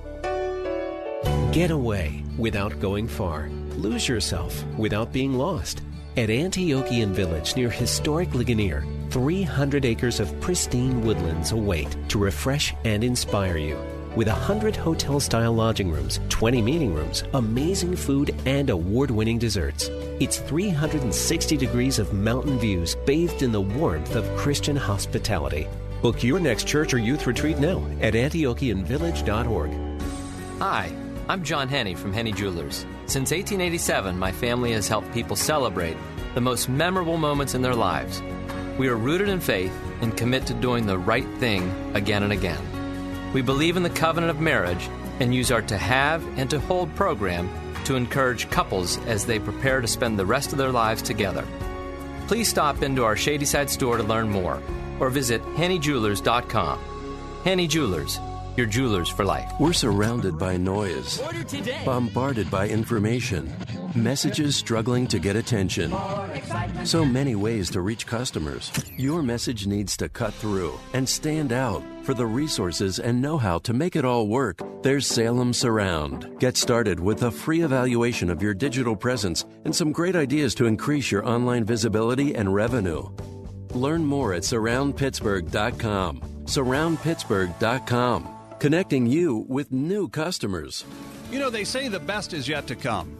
Get away without going far. Lose yourself without being lost. At Antiochian Village near historic Ligonier, 300 acres of pristine woodlands await to refresh and inspire you with 100 hotel style lodging rooms, 20 meeting rooms, amazing food, and award winning desserts. It's 360 degrees of mountain views bathed in the warmth of Christian hospitality. Book your next church or youth retreat now at AntiochianVillage.org. Hi, I'm John Henne from Henne Jewelers. Since 1887, my family has helped people celebrate the most memorable moments in their lives. We are rooted in faith and commit to doing the right thing again and again. We believe in the covenant of marriage and use our To Have and To Hold program to encourage couples as they prepare to spend the rest of their lives together. Please stop into our Shadyside store to learn more or visit HenneJewelers.com. Henne Jewelers, your jewelers for life. We're surrounded by noise, bombarded by information, messages struggling to get attention. So many ways to reach customers. Your message needs to cut through and stand out. For the resources and know how to make it all work, there's Salem Surround. Get started with a free evaluation of your digital presence and some great ideas to increase your online visibility and revenue. Learn more at surroundpittsburgh.com. Surroundpittsburgh.com, connecting you with new customers. You know, they say the best is yet to come.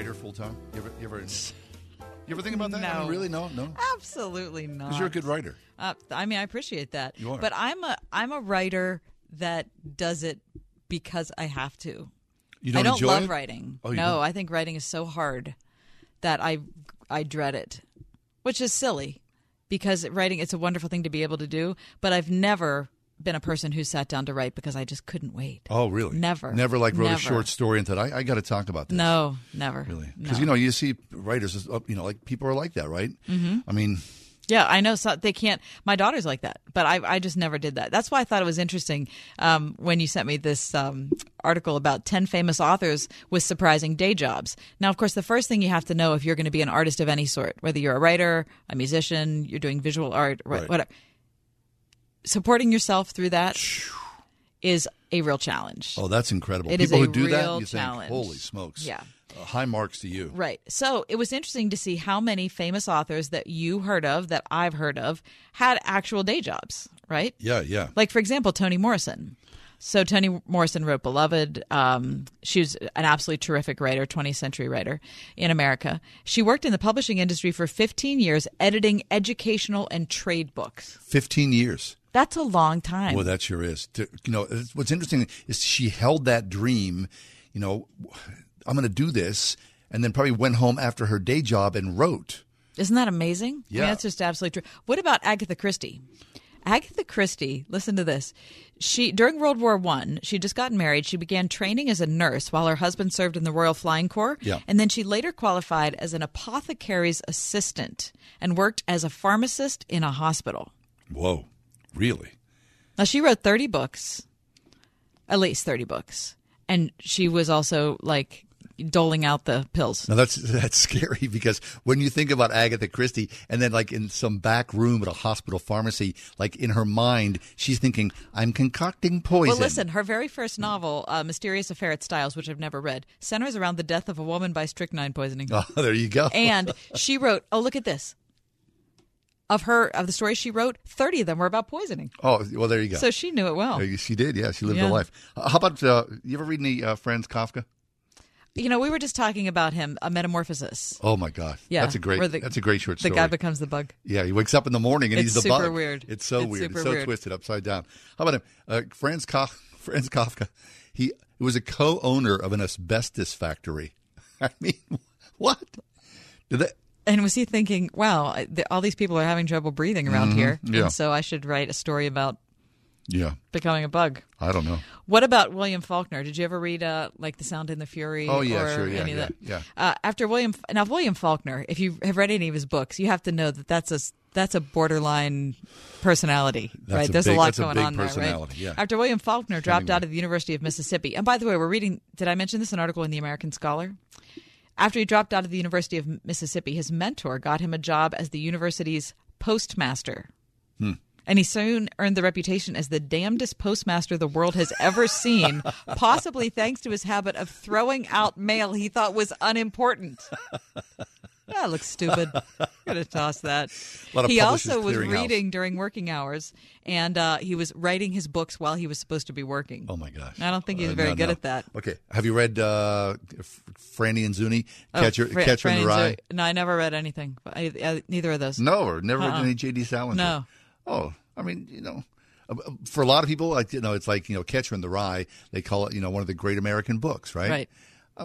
Writer full time? You ever, you ever, you ever think about that? I mean, No. really? No, no. Absolutely not. Because you're a good writer. Uh, I mean, I appreciate that. You are. But I'm a I'm a writer that does it because I have to. You don't I don't love it? writing. Oh, no, don't? I think writing is so hard that I I dread it, which is silly because writing it's a wonderful thing to be able to do. But I've never been a person who sat down to write because I just couldn't wait. Oh, really? Never. Never like wrote Never. a short story and thought, I, I got to talk about this. No, never. Really? Because, No. you know, you see writers, uh, you know, like people are like that, right? Mhm. I mean, Yeah, I know. So they can't. My daughter's like that, but I, I just never did that. That's why I thought it was interesting um, when you sent me this um, article about ten famous authors with surprising day jobs. Now, of course, the first thing you have to know if you're going to be an artist of any sort, whether you're a writer, a musician, you're doing visual art, Right. whatever, supporting yourself through that is a real challenge. oh, that's incredible. It people who do that, you challenge. think, holy smokes. Yeah. Uh, high marks to you. Right. So it was interesting to see how many famous authors that you heard of, that I've heard of, had actual day jobs, right? Yeah, yeah. Like, for example, Toni Morrison. So Toni Morrison wrote Beloved. Um, she was an absolutely terrific writer, 20th century writer in America. She worked in the publishing industry for 15 years, editing educational and trade books. 15 years. That's a long time. Well, that sure is. To- You know, what's interesting is she held that dream, you know, I'm going to do this, and then probably went home after her day job and wrote. Isn't that amazing? I mean, Yeah. that's just absolutely true. What about Agatha Christie? Agatha Christie, listen to this. She during World War One, she just got married. She began training as a nurse while her husband served in the Royal Flying Corps. Yeah. And then she later qualified as an apothecary's assistant and worked as a pharmacist in a hospital. Whoa, really? Now she wrote 30 books. At least 30 books. And she was also like doling out the pills. Now that's (laughs) that's scary because when you think about Agatha Christie and then like in some back room at a hospital pharmacy, like in her mind, she's thinking, "I'm concocting poison." Well, listen, her very first novel, uh, Mysterious Affair at Styles, which I've never read, centers around the death of a woman by strychnine poisoning. (laughs) Oh, there you go. and she wrote, oh, look at this. Of her, of the stories she wrote, 30 of them were about poisoning. Oh, well, there you go. So she knew it well. She did, yeah. She lived Yeah. her life. Uh, How about uh, you ever read any uh, Franz Kafka? You know, we were just talking about him, a metamorphosis. Oh my God, Yeah, that's a great. the- that's a great short story. the guy becomes the bug. Yeah, he wakes up in the morning and It's he's the super bug. weird. It's so It's weird. super it's so weird. twisted, upside down. How about him? Uh, Franz, Kaf- (laughs) Franz Kafka. He was a co-owner of an asbestos factory. (laughs) I mean, (laughs) what? Did that? And was he thinking, wow, all these people are having trouble breathing around Mhm, here, yeah. and so I should write a story about Yeah, becoming a bug? I don't know. What about William Faulkner? Did you ever read uh, like The Sound and the Fury? Oh, yeah, or sure, yeah, any of yeah, yeah. Uh, after William, now William Faulkner, if you have read any of his books, you have to know that that's a that's a borderline personality, That's right? a There's big- a lot that's a going big on there, right? yeah. After William Faulkner dropped Hemingway. out of the University of Mississippi, and by the way, we're reading. Did I mention this an article in the American Scholar? After he dropped out of the University of Mississippi, his mentor got him a job as the university's postmaster. Hmm. And he soon earned the reputation as the damnedest postmaster the world has ever seen, (laughs) possibly thanks to his habit of throwing out mail he thought was unimportant. (laughs) That looks stupid. (laughs) I'm gonna toss that. A lot of he also was clearing house. reading during working hours, and uh, he was writing his books while he was supposed to be working. Oh my gosh! I don't think he's Uh, very no, good no. at that. Okay, have you read uh, Franny and Zooey? Oh, Catcher, Fra- Catcher in the Rye. No, I never read anything. I, I, neither of those. No, never Uh-uh. read any J.D. Salinger. No. Oh, I mean, you know, uh, uh, for a lot of people, like you know, it's like you know, Catcher in the Rye. They call it, you know, one of the great American books, right? Right.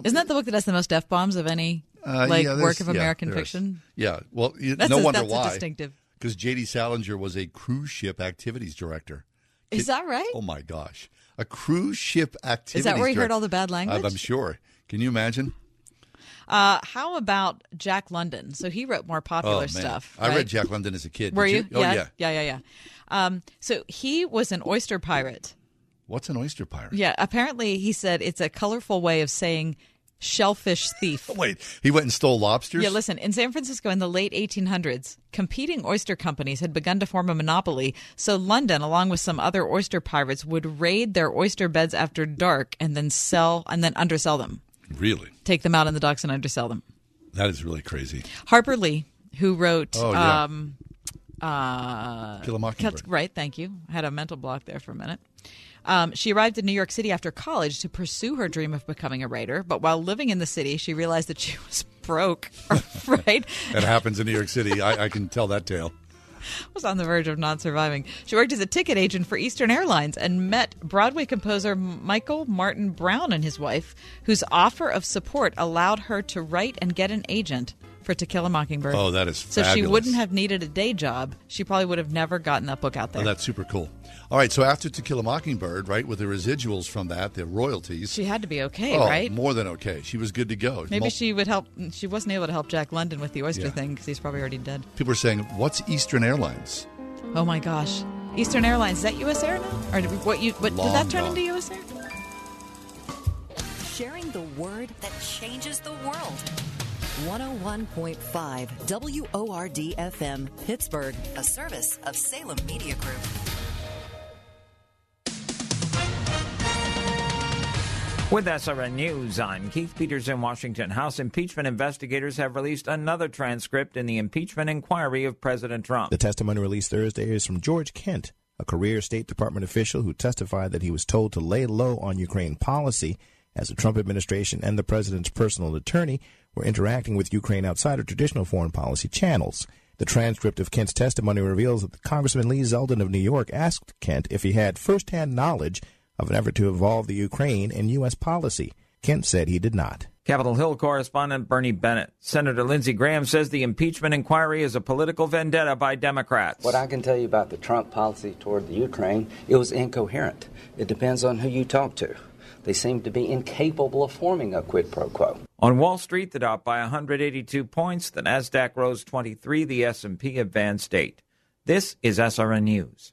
Isn't that the book that has the most f bombs of any Uh, like yeah, work of American is. fiction? Yeah. Well, you, That's no a- wonder why. distinctive. Because J.D. Salinger was a cruise ship activities director. Is that right? Oh my gosh, a cruise ship activity. Is that where he heard all the bad language? I'm sure. Can you imagine? Uh, how about Jack London? So he wrote more popular oh, man. stuff. I read Jack London as a kid. Were Did you? Oh yeah, yeah. yeah, yeah, yeah. Um, so he was an oyster pirate. What's an oyster pirate? Yeah, apparently he said it's a colorful way of saying shellfish thief. (laughs) Wait, he went and stole lobsters? Yeah, listen, in San Francisco in the late 1800s, competing oyster companies had begun to form a monopoly. So London, along with some other oyster pirates, would raid their oyster beds after dark and then sell and then undersell them. Really? Take them out in the docks and undersell them. That is really crazy. Harper Lee, who wrote Oh, yeah. um, uh, Kill a Mockingbird. Right, thank you. I had a mental block there for a minute. Um, she arrived in New York City after college to pursue her dream of becoming a writer. But while living in the city, she realized that she (laughs) was broke. (laughs) right? That happens in New York City. I, I can tell that tale. (laughs) was on the verge of not surviving. She worked as a ticket agent for Eastern Airlines and met Broadway composer Michael Martin Brown and his wife, whose offer of support allowed her to write and get an agent for To Kill a Mockingbird. Oh, that is So she wouldn't have needed a day job. She probably would have never gotten that book out oh, there. Oh, that's super cool. All right, so after To Kill a Mockingbird, right, with the residuals from that, the royalties. she had to be okay, oh, right? more than okay. She was good to go. Maybe Mul- she would help. She wasn't able to help Jack London with the oyster Yeah. thing because he's probably already dead. People are saying, "What's Eastern Airlines?" Oh my gosh, Eastern Airlines is that U.S. Air now, or did, what you? What did that turn gone. into U.S. Air? Sharing the word that changes the world. 101.5 WORD FM, Pittsburgh, a service of Salem Media Group. With SRN News, I'm Keith Peters in Washington. House impeachment investigators have released another transcript in the impeachment inquiry of President Trump. The testimony released Thursday is from George Kent, a career State Department official who testified that he was told to lay low on Ukraine policy as the Trump administration and the president's personal attorney were interacting with Ukraine outside of traditional foreign policy channels. The transcript of Kent's testimony reveals that Congressman Lee Zeldin of New York asked Kent if he had firsthand knowledge of an effort to involve the Ukraine in U.S. policy. Kent said he did not. Capitol Hill correspondent Bernie Bennett. Senator Lindsey Graham says the impeachment inquiry is a political vendetta by Democrats. What I can tell you about the Trump policy toward the Ukraine, it was incoherent. It depends on who you talk to. They seem to be incapable of forming a quid pro quo. On Wall Street, the Dow by 182 points, the Nasdaq rose 23, the S&P advanced 8. This is SRN News.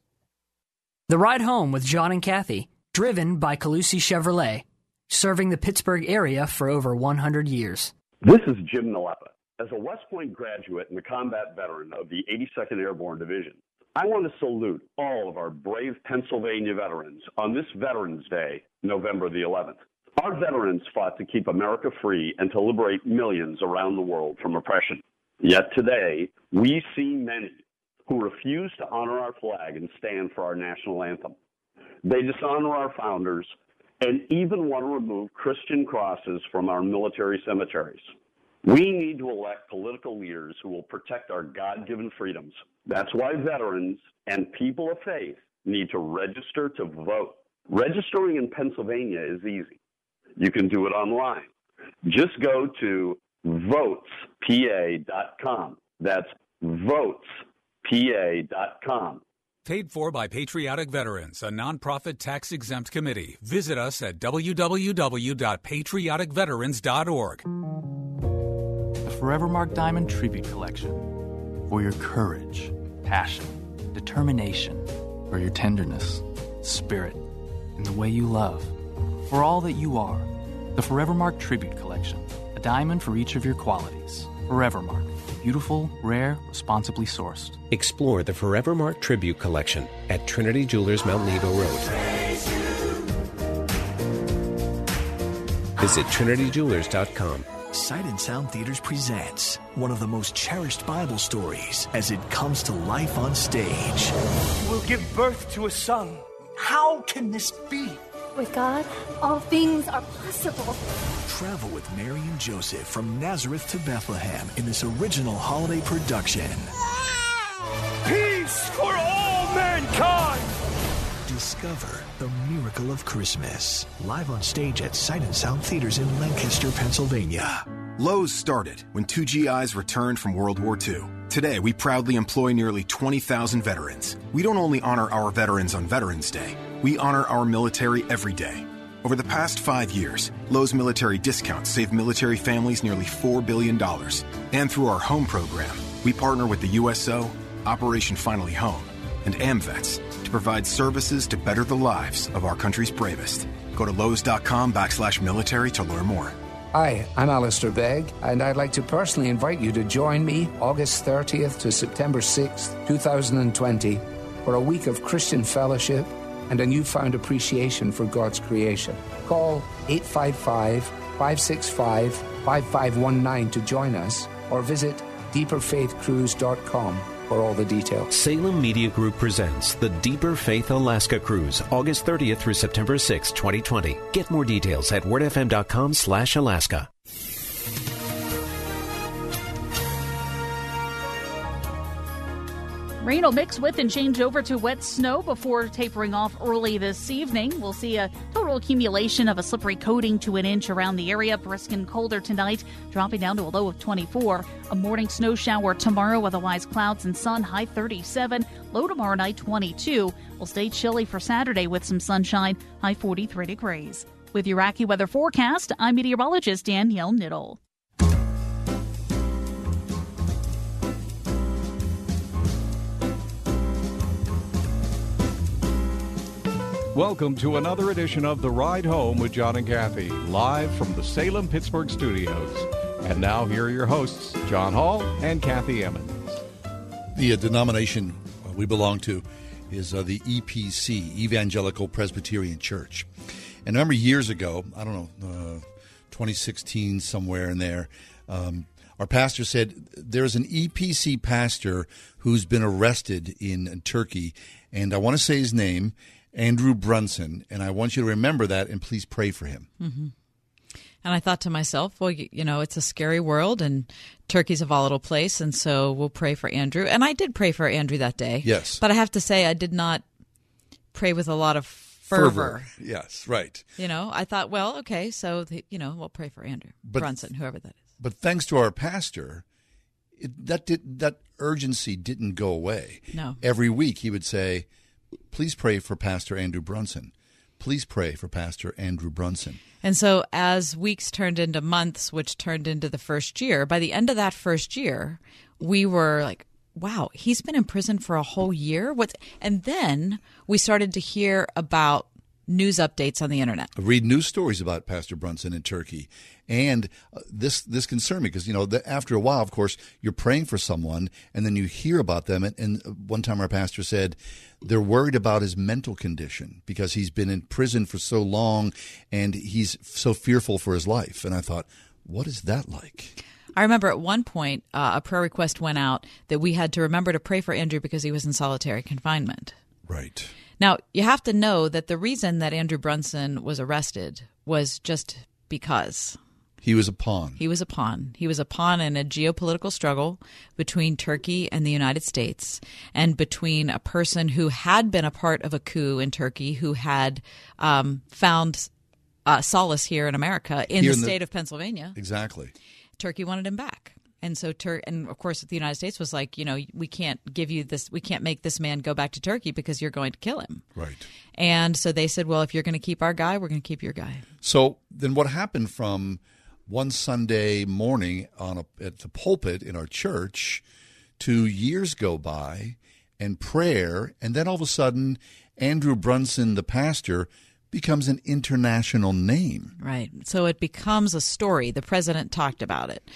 The Ride Home with John and Kathy, driven by Colussy Chevrolet, serving the Pittsburgh area for over 100 years. This is Jim Nalepa. As a West Point graduate and a combat veteran of the 82nd Airborne Division, I want to salute all of our brave Pennsylvania veterans on this Veterans Day, November the 11th. Our veterans fought to keep America free and to liberate millions around the world from oppression. Yet today, we see many who refuse to honor our flag and stand for our national anthem. They dishonor our founders and even want to remove Christian crosses from our military cemeteries. We need to elect political leaders who will protect our God given freedoms. That's why veterans and people of faith need to register to vote. Registering in Pennsylvania is easy. You can do it online. Just go to votespa.com. That's votespa.com. Paid for by Patriotic Veterans, a nonprofit tax exempt committee. Visit us at www.patrioticveterans.org. The Forevermark Diamond Tribute Collection. For your courage, passion, determination, for your tenderness, spirit, and the way you love. For all that you are. The Forevermark Tribute Collection. A diamond for each of your qualities. Forevermark. Beautiful, rare, responsibly sourced. Explore the Forevermark Tribute Collection at Trinity Jewelers Mount Nebo Road. Visit trinityjewelers.com. Sight and Sound Theaters presents one of the most cherished Bible stories as it comes to life on stage. You will give birth to a son. How can this be? With God, all things are possible. Travel with Mary and Joseph from Nazareth to Bethlehem in this original holiday production. Peace for all mankind! Discover the miracle of Christmas. Live on stage at Sight and Sound Theaters in Lancaster, Pennsylvania. Lowe's started when two GIs returned from World War II Today, we proudly employ nearly 20,000 veterans. We don't only honor our veterans on Veterans Day, we honor our military every day. Over the past five years, Lowe's military discounts saved military families nearly $4 billion. And through our home program, we partner with the USO, Operation Finally Home, and AMVETS provide services to better the lives of our country's bravest. Go to Lowe's.com backslash military to learn more. Hi, I'm Alistair Begg, and I'd like to personally invite you to join me August 30th to September 6th, 2020, for a week of Christian fellowship and a newfound appreciation for God's creation. Call 855 565 5519 to join us or visit deeperfaithcruise.com for all the details. Salem Media Group presents the Deeper Faith Alaska Cruise, August 30th through September 6, 2020. Get more details at wordfm.com slash Alaska. Rain will mix with and change over to wet snow before tapering off early this evening. We'll see a total accumulation of a slippery coating to an inch around the area. Brisk and colder tonight, dropping down to a low of 24. A morning snow shower tomorrow, otherwise clouds and sun, high 37. Low tomorrow night, 22. We'll stay chilly for Saturday with some sunshine, high 43 degrees. With your weather forecast, I'm meteorologist Danielle Niddle. Welcome to another edition of The Ride Home with John and Kathy, live from the Salem Pittsburgh studios. And now, here are your hosts, John Hall and Kathy Emmons. The uh, denomination we belong to is uh, the EPC, Evangelical Presbyterian Church. And remember years ago, I don't know, uh, 2016, somewhere in there, um, our pastor said there's an EPC pastor who's been arrested in Turkey, and I want to say his name. Andrew Brunson, and I want you to remember that and please pray for him. Mm-hmm. And I thought to myself, well, you, you, know, it's a scary world and Turkey's a volatile place, and so we'll pray for Andrew. And I did pray for Andrew that day. Yes. But I have to say, I did not pray with a lot of fervor. fervor. Yes, right. You know, I thought, well, okay, so, the, you know, we'll pray for Andrew but, Brunson, whoever that is. But thanks to our pastor, it, that did that urgency didn't go away. No. Every week he would say, please pray for Pastor Andrew Brunson. Please pray for Pastor Andrew Brunson. And so, as weeks turned into months, which turned into the first year, by the end of that first year, we were like, wow, he's been in prison for a whole year? What's and then we started to hear about news updates on the internet. I read news stories about Pastor Brunson in Turkey, and uh, this this concerned me because you know the, after a while, of course, you're praying for someone, and then you hear about them. And, and one time, our pastor said they're worried about his mental condition because he's been in prison for so long, and he's so fearful for his life. And I thought, what is that like? I remember at one point uh, a prayer request went out that we had to remember to pray for Andrew because he was in solitary confinement. Right. Now, you have to know that the reason that Andrew Brunson was arrested was just because. He was a pawn. He was a pawn. He was a pawn in a geopolitical struggle between Turkey and the United States, and between a person who had been a part of a coup in Turkey, who had um, found uh, solace here in America in here the in state the, of Pennsylvania. Exactly. Turkey wanted him back. And so, Tur- and of course, the United States was like, you know, we can't give you this, we can't make this man go back to Turkey because you're going to kill him. Right. And so they said, well, if you're going to keep our guy, we're going to keep your guy. So then, what happened from one Sunday morning on a, at the pulpit in our church to years go by and prayer, and then all of a sudden, Andrew Brunson, the pastor, becomes an international name. Right. So it becomes a story. The president talked about it.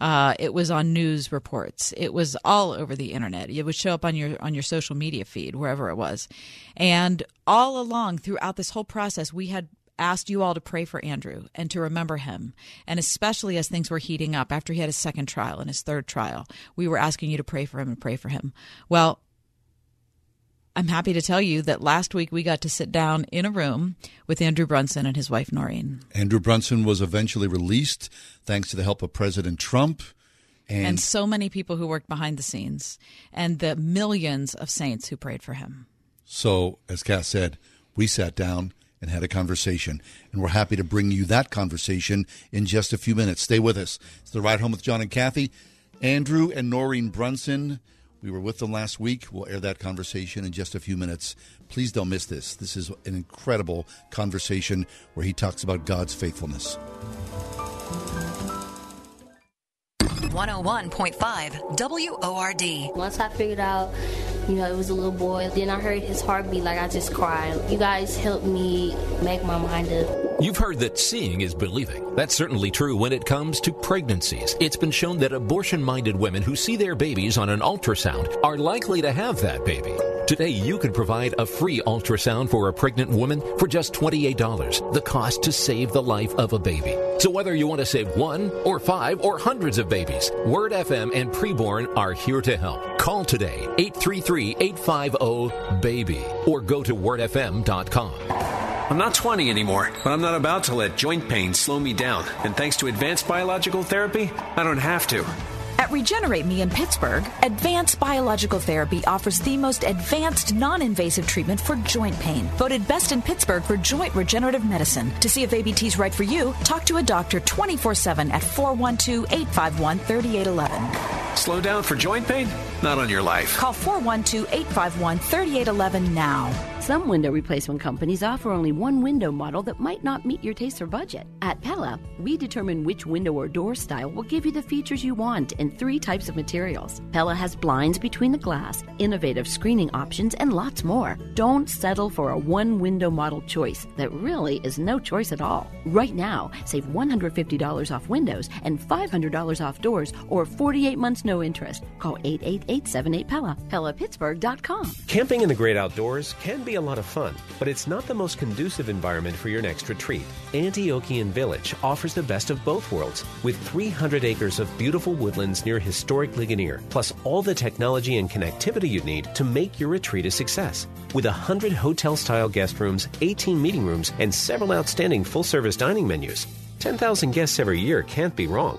Uh, it was on news reports. It was all over the internet. It would show up on your on your social media feed, wherever it was. And all along throughout this whole process, we had asked you all to pray for Andrew and to remember him. And especially as things were heating up after he had his second trial and his third trial, we were asking you to pray for him and pray for him. Well, I'm happy to tell you that last week we got to sit down in a room with Andrew Brunson and his wife Norine. Andrew Brunson was eventually released thanks to the help of President Trump. And, and so many people who worked behind the scenes, and the millions of saints who prayed for him. So, as Cass said, we sat down and had a conversation, and we're happy to bring you that conversation in just a few minutes. Stay with us. It's the ride home with John and Kathy. Andrew and Norine Brunson. We were with them last week. We'll air that conversation in just a few minutes. Please don't miss this. This is an incredible conversation where he talks about God's faithfulness. 101.5 WORD. Once I figured out, you know, it was a little boy, then I heard his heartbeat, like I just cried. You guys helped me make my mind up. You've heard that seeing is believing. That's certainly true when it comes to pregnancies. It's been shown that abortion minded women who see their babies on an ultrasound are likely to have that baby. Today, you can provide a free ultrasound for a pregnant woman for just $28, the cost to save the life of a baby. So, whether you want to save one or five or hundreds of babies, Word FM and Preborn are here to help. Call today 833 850 BABY or go to wordfm.com. I'm not 20 anymore, but I'm not about to let joint pain slow me down. And thanks to advanced biological therapy, I don't have to. At Regenerate Me in Pittsburgh, Advanced Biological Therapy offers the most advanced non invasive treatment for joint pain. Voted best in Pittsburgh for joint regenerative medicine. To see if ABT is right for you, talk to a doctor 24 7 at 412 851 3811. Slow down for joint pain? Not on your life. Call 412 851 3811 now. Some window replacement companies offer only one window model that might not meet your taste or budget. At Pella, we determine which window or door style will give you the features you want in three types of materials. Pella has blinds between the glass, innovative screening options, and lots more. Don't settle for a one window model choice that really is no choice at all. Right now, save $150 off windows and $500 off doors or 48 months no interest. Call 888 Pella, PellaPittsburgh.com. Camping in the great outdoors can be a lot of fun, but it's not the most conducive environment for your next retreat. Antiochian Village offers the best of both worlds with 300 acres of beautiful woodlands near historic Ligonier, plus all the technology and connectivity you need to make your retreat a success. With 100 hotel style guest rooms, 18 meeting rooms, and several outstanding full service dining menus, 10,000 guests every year can't be wrong.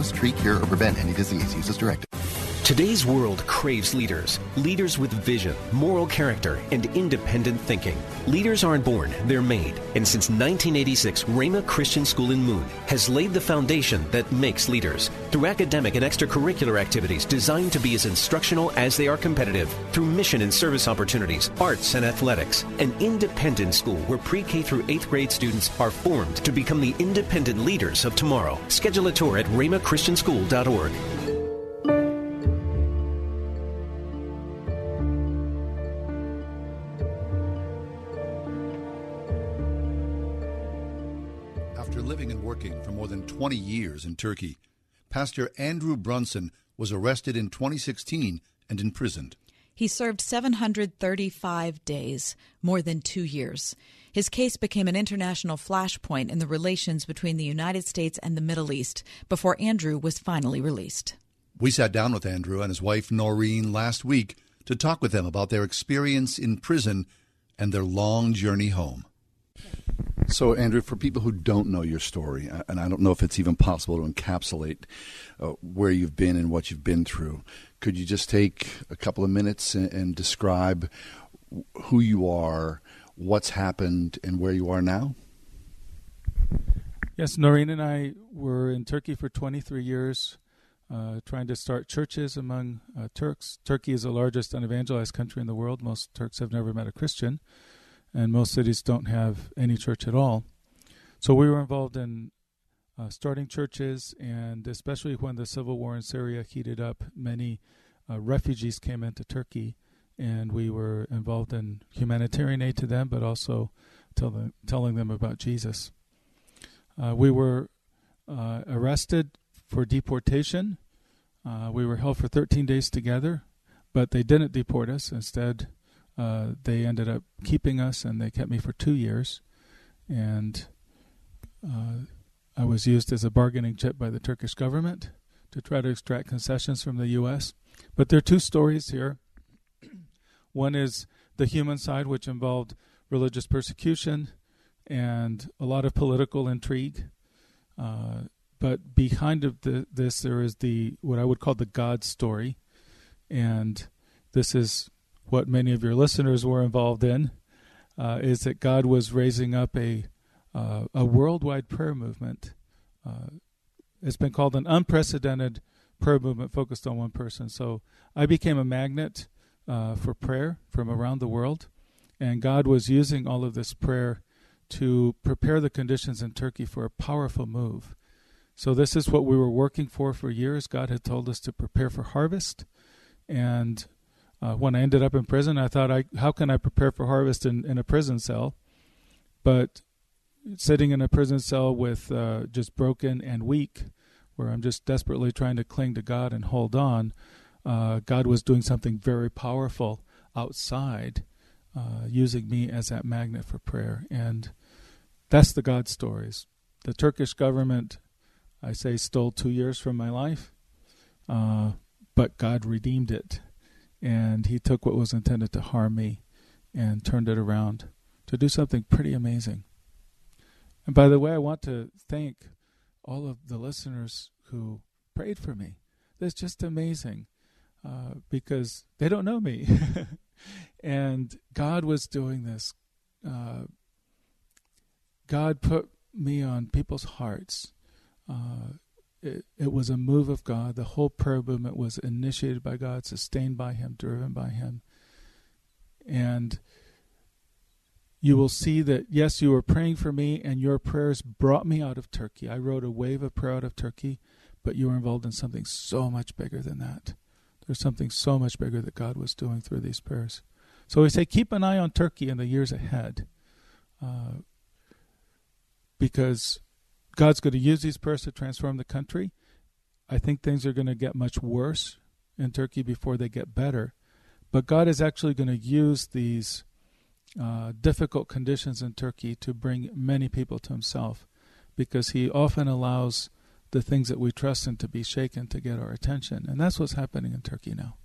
treat, cure, or prevent any disease. Use as directed. Today's world craves leaders. Leaders with vision, moral character, and independent thinking. Leaders aren't born, they're made. And since 1986, Rhema Christian School in Moon has laid the foundation that makes leaders. Through academic and extracurricular activities designed to be as instructional as they are competitive. Through mission and service opportunities, arts and athletics. An independent school where pre-K through 8th grade students are formed to become the independent leaders of tomorrow. Schedule a tour at rhemachristianschool.org. 20 years in Turkey, Pastor Andrew Brunson was arrested in 2016 and imprisoned. He served 735 days, more than two years. His case became an international flashpoint in the relations between the United States and the Middle East before Andrew was finally released. We sat down with Andrew and his wife Norine last week to talk with them about their experience in prison and their long journey home. So, Andrew, for people who don't know your story, and I don't know if it's even possible to encapsulate uh, where you've been and what you've been through, could you just take a couple of minutes and, and describe who you are, what's happened, and where you are now? Yes, Norine and I were in Turkey for 23 years, uh, trying to start churches among uh, Turks. Turkey is the largest unevangelized country in the world. Most Turks have never met a Christian and most cities don't have any church at all. So we were involved in uh, starting churches, and especially when the civil war in Syria heated up, many uh, refugees came into Turkey, and we were involved in humanitarian aid to them, but also tell them, telling them about Jesus. Uh, we were uh, arrested for deportation. Uh, we were held for 13 days together, but they didn't deport us. Instead, uh, they ended up keeping us, and they kept me for two years. And uh, I was used as a bargaining chip by the Turkish government to try to extract concessions from the U.S. But there are two stories here. (clears throat) One is the human side, which involved religious persecution and a lot of political intrigue. Uh, but behind of the, this, there is the what I would call the God story, and this is what many of your listeners were involved in. Uh, is that God was raising up a uh, a worldwide prayer movement. Uh, it's been called an unprecedented prayer movement focused on one person. So I became a magnet uh, for prayer from around the world, and God was using all of this prayer to prepare the conditions in Turkey for a powerful move. So this is what we were working for for years. God had told us to prepare for harvest, and uh, when I ended up in prison, I thought, I, how can I prepare for harvest in, in a prison cell? But sitting in a prison cell with uh, just broken and weak, where I'm just desperately trying to cling to God and hold on, uh, God was doing something very powerful outside, uh, using me as that magnet for prayer. And that's the God stories. The Turkish government, I say, stole two years from my life, uh, but God redeemed it. And He took what was intended to harm me and turned it around to do something pretty amazing. And by the way, I want to thank all of the listeners who prayed for me. That's just amazing uh, because they don't know me. (laughs) and God was doing this. Uh, God put me on people's hearts. Uh, it, it was a move of God. The whole prayer movement was initiated by God, sustained by Him, driven by Him. And you will see that, yes, you were praying for me, and your prayers brought me out of Turkey. I wrote a wave of prayer out of Turkey, but you were involved in something so much bigger than that. There's something so much bigger that God was doing through these prayers. So we say, keep an eye on Turkey in the years ahead, uh, because God's going to use these prayers to transform the country. I think things are going to get much worse in Turkey before they get better. But God is actually going to use these uh, difficult conditions in Turkey to bring many people to himself because he often allows the things that we trust in to be shaken to get our attention. And that's what's happening in Turkey now.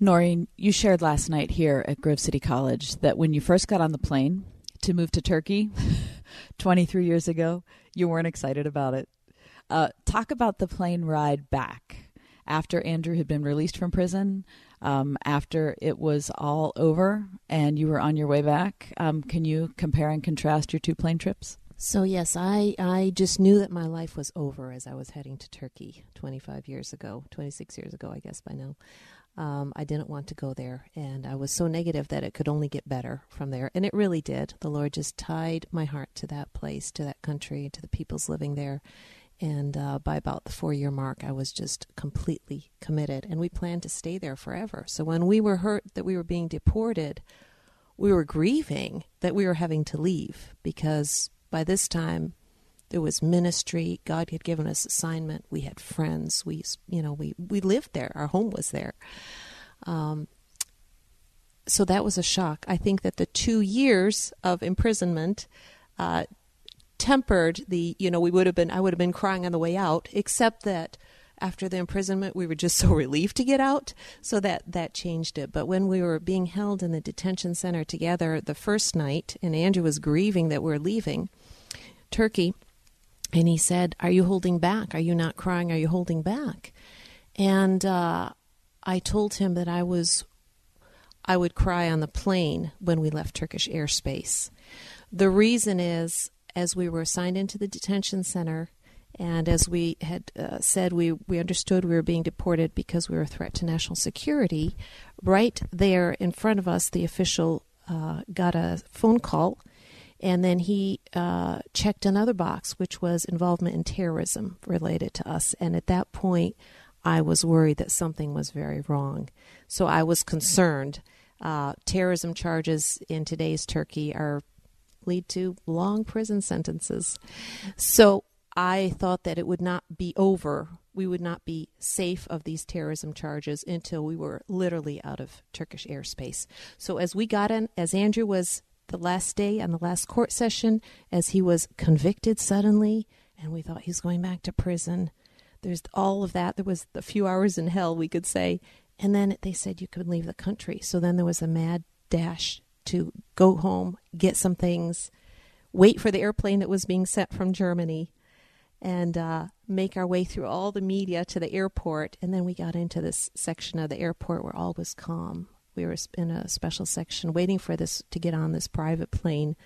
Norine, you shared last night here at Grove City College that when you first got on the plane to move to Turkey (laughs) 23 years ago, you weren't excited about it. Uh, talk about the plane ride back after Andrew had been released from prison um, after it was all over and you were on your way back. Um, can you compare and contrast your two plane trips? So yes, I I just knew that my life was over as I was heading to Turkey 25 years ago, 26 years ago, I guess by now. Um, I didn't want to go there, and I was so negative that it could only get better from there, and it really did. The Lord just tied my heart to that place, to that country, to the peoples living there, and uh, by about the four year mark, I was just completely committed. And we planned to stay there forever. So when we were hurt that we were being deported, we were grieving that we were having to leave because by this time there was ministry. God had given us assignment. We had friends. We, you know, we, we lived there. Our home was there. Um, so that was a shock. I think that the two years of imprisonment uh, tempered the you know we would have been i would have been crying on the way out except that after the imprisonment we were just (laughs) so relieved to get out so that that changed it but when we were being held in the detention center together the first night and andrew was grieving that we we're leaving turkey and he said are you holding back? Are you not crying? Are you holding back? And uh, i told him that i was i would cry on the plane when we left turkish airspace. The reason is as we were assigned into the detention center, and as we had uh, said, we, we understood we were being deported because we were a threat to national security. Right there in front of us, the official uh, got a phone call, and then he uh, checked another box, which was involvement in terrorism related to us. And at that point, I was worried that something was very wrong. So I was concerned. Uh, terrorism charges in today's Turkey are lead to long prison sentences. So I thought that it would not be over. We would not be safe of these terrorism charges until we were literally out of Turkish airspace. So as we got in, as Andrew was the last day on the last court session, as he was convicted suddenly, and we thought he's going back to prison, there's all of that. There was a few hours in hell, we could say. And then they said you could leave the country. So then there was a mad dash to go home, get some things, wait for the airplane that was being sent from Germany, and uh, make our way through all the media to the airport. And then we got into this section of the airport where all was calm. We were in a special section waiting for this to get on this private plane,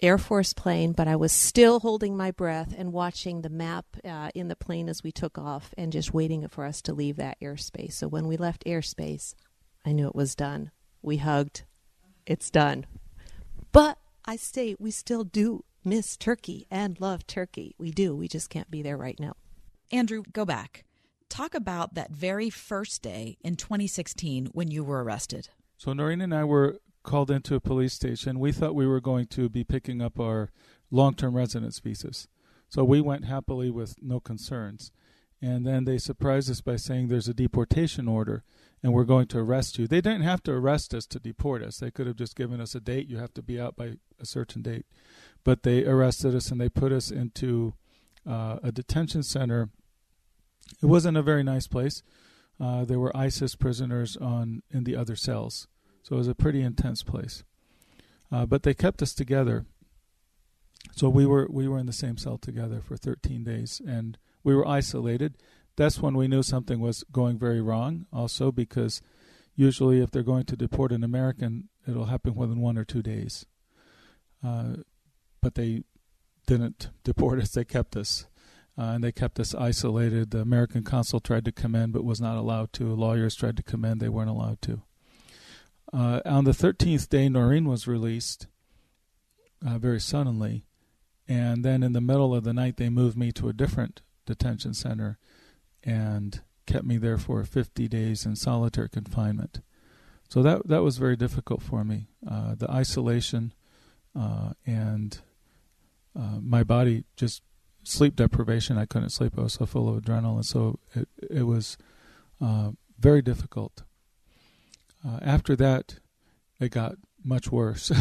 Air Force plane, but I was still holding my breath and watching the map uh, in the plane as we took off and just waiting for us to leave that airspace. So when we left airspace, I knew it was done. We hugged. It's done. But I say we still do miss Turkey and love Turkey. We do. We just can't be there right now. Andrew, go back. Talk about that very first day in 2016 when you were arrested. So Norine and I were called into a police station. We thought we were going to be picking up our long-term residence visas. So we went happily with no concerns. And then they surprised us by saying there's a deportation order and we're going to arrest you. They didn't have to arrest us to deport us. They could have just given us a date. You have to be out by a certain date. But they arrested us and they put us into uh, a detention center. It wasn't a very nice place. Uh, there were ISIS prisoners on in the other cells, so it was a pretty intense place. Uh, but they kept us together. So we were we were in the same cell together for 13 days, and we were isolated that's when we knew something was going very wrong, also because usually if they're going to deport an American, it'll happen within one or two days. Uh, but they didn't (laughs) deport us, they kept us. Uh, and they kept us isolated. The American consul tried to come in but was not allowed to. Lawyers tried to come in, they weren't allowed to. Uh, on the 13th day, Norine was released uh, very suddenly. And then in the middle of the night, they moved me to a different detention center and kept me there for 50 days in solitary confinement. So that that was very difficult for me. Uh, the isolation uh, and uh, my body just sleep deprivation. I couldn't sleep. I was so full of adrenaline. So it it was uh, very difficult. Uh, after that, it got much worse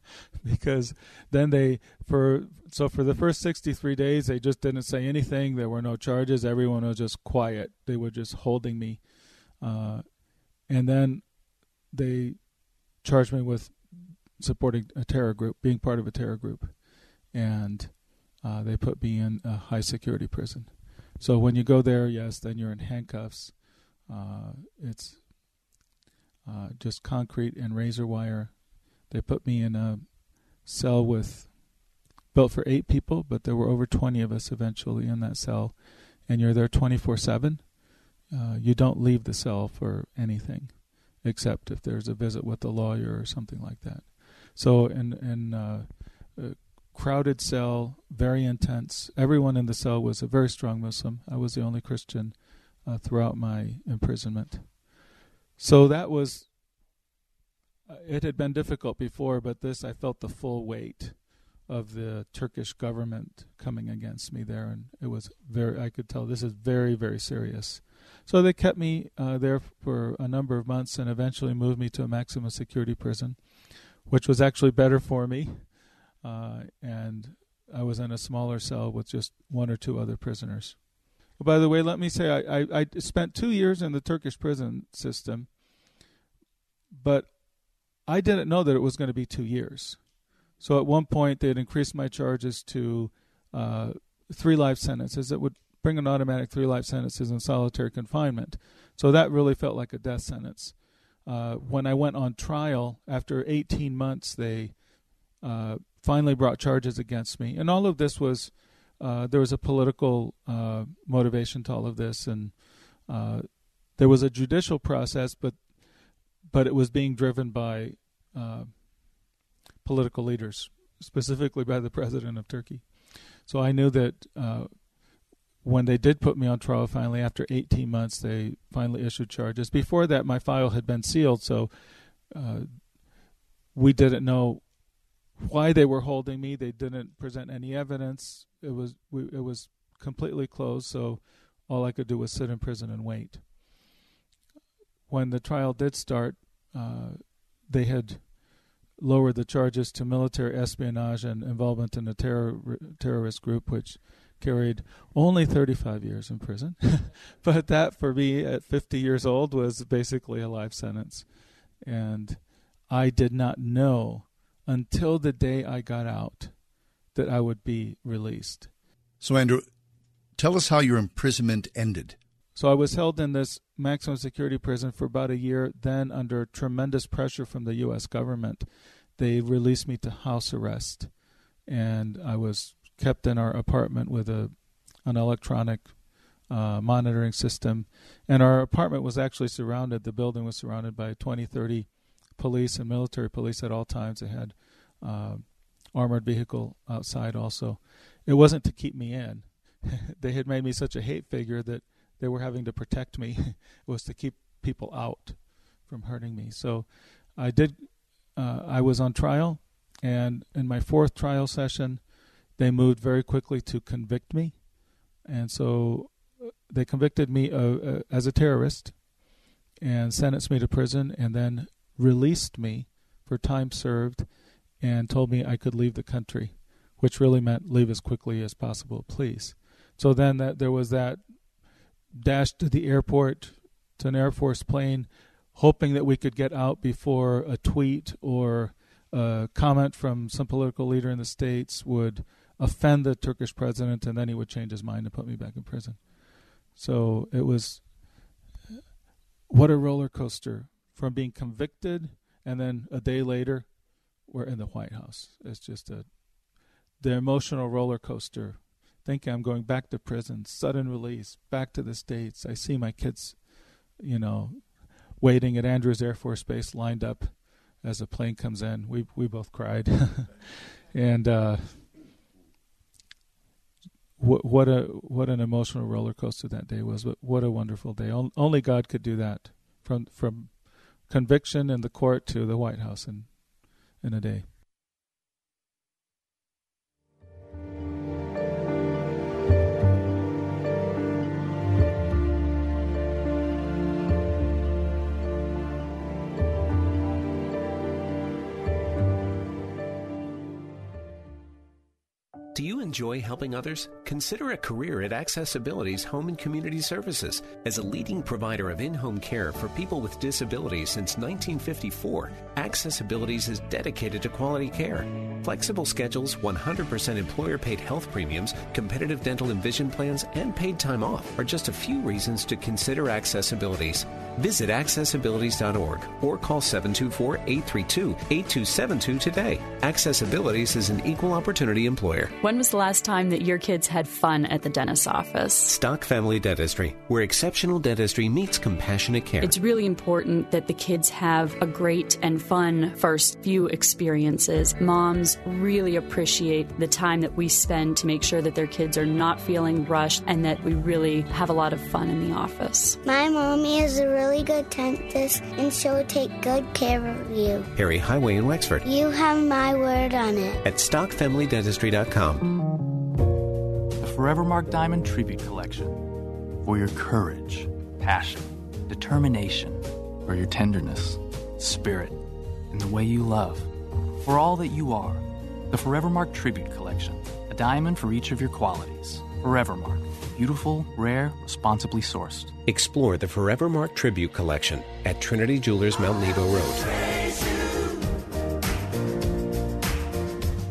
(laughs) because then they for so for the first 63 days they just didn't say anything there were no charges everyone was just quiet they were just holding me uh, and then they charged me with supporting a terror group being part of a terror group and uh, they put me in a high security prison so when you go there yes then you're in handcuffs uh, it's uh, just concrete and razor wire they put me in a cell with built for eight people, but there were over 20 of us eventually in that cell, and you're there 24 uh, 7. You don't leave the cell for anything except if there's a visit with a lawyer or something like that. So, in, in uh, a crowded cell, very intense. Everyone in the cell was a very strong Muslim. I was the only Christian uh, throughout my imprisonment. So that was uh, it had been difficult before, but this I felt the full weight of the Turkish government coming against me there, and it was very. I could tell this is very, very serious. So they kept me uh, there for a number of months, and eventually moved me to a maximum security prison, which was actually better for me. Uh, and I was in a smaller cell with just one or two other prisoners. by the way, let me say I, I, I spent two years in the Turkish prison system, but I didn't know that it was going to be two years. So at one point, they had increased my charges to uh, three life sentences. It would bring an automatic three life sentences in solitary confinement. So that really felt like a death sentence. Uh, when I went on trial after 18 months, they uh, finally brought charges against me, and all of this was uh, there was a political uh, motivation to all of this, and uh, there was a judicial process, but but it was being driven by uh, political leaders, specifically by the president of Turkey. So I knew that uh, when they did put me on trial, finally after 18 months, they finally issued charges. Before that, my file had been sealed, so uh, we didn't know why they were holding me. They didn't present any evidence. It was we, it was completely closed, so all I could do was sit in prison and wait when the trial did start, uh, they had lowered the charges to military espionage and involvement in a terror, terrorist group, which carried only 35 years in prison. (laughs) but that for me at 50 years old was basically a life sentence. And I did not know until the day I got out that I would be released. So, Andrew, tell us how your imprisonment ended. So, I was held in this maximum security prison for about a year. Then, under tremendous pressure from the U.S. government, they released me to house arrest. And I was kept in our apartment with a an electronic uh, monitoring system. And our apartment was actually surrounded, the building was surrounded by 20, 30 police and military police at all times. They had uh, armored vehicle outside also. It wasn't to keep me in. (laughs) they had made me such a hate figure that they were having to protect me. (laughs) it was to keep people out from hurting me. So I did. Uh, I was on trial, and in my fourth trial session, they moved very quickly to convict me, and so uh, they convicted me uh, uh, as a terrorist and sentenced me to prison, and then released me for time served, and told me I could leave the country, which really meant leave as quickly as possible, please. So then that there was that dash to the airport to an Air Force plane, hoping that we could get out before a tweet or a comment from some political leader in the states would offend the Turkish president, and then he would change his mind and put me back in prison. So it was what a roller coaster from being convicted and then a day later we're in the White House. It's just a the emotional roller coaster. Thinking I'm going back to prison, sudden release, back to the states. I see my kids, you know, waiting at Andrews Air Force Base, lined up as a plane comes in. We we both cried, (laughs) and uh, what what a what an emotional roller coaster that day was. But what a wonderful day. Only God could do that from from conviction in the court to the White House in in a day. Do you enjoy helping others? Consider a career at Accessibilities Home and Community Services. As a leading provider of in home care for people with disabilities since 1954, Accessibilities is dedicated to quality care. Flexible schedules, 100% employer paid health premiums, competitive dental and vision plans, and paid time off are just a few reasons to consider Accessibilities. Visit accessibilities.org or call 724 832 8272 today. Accessibilities is an equal opportunity employer. When was the last time that your kids had fun at the dentist's office? Stock Family Dentistry, where exceptional dentistry meets compassionate care. It's really important that the kids have a great and fun first few experiences. Moms really appreciate the time that we spend to make sure that their kids are not feeling rushed and that we really have a lot of fun in the office. My mommy is a really good dentist and she'll take good care of you. Perry Highway in Wexford. You have my word on it. At stockfamilydentistry.com. The Forevermark Diamond Tribute Collection. For your courage, passion, determination, for your tenderness, spirit, and the way you love. For all that you are. The Forevermark Tribute Collection. A diamond for each of your qualities. Forevermark. Beautiful, rare, responsibly sourced. Explore the Forevermark Tribute Collection at Trinity Jewelers Mount Nebo Road.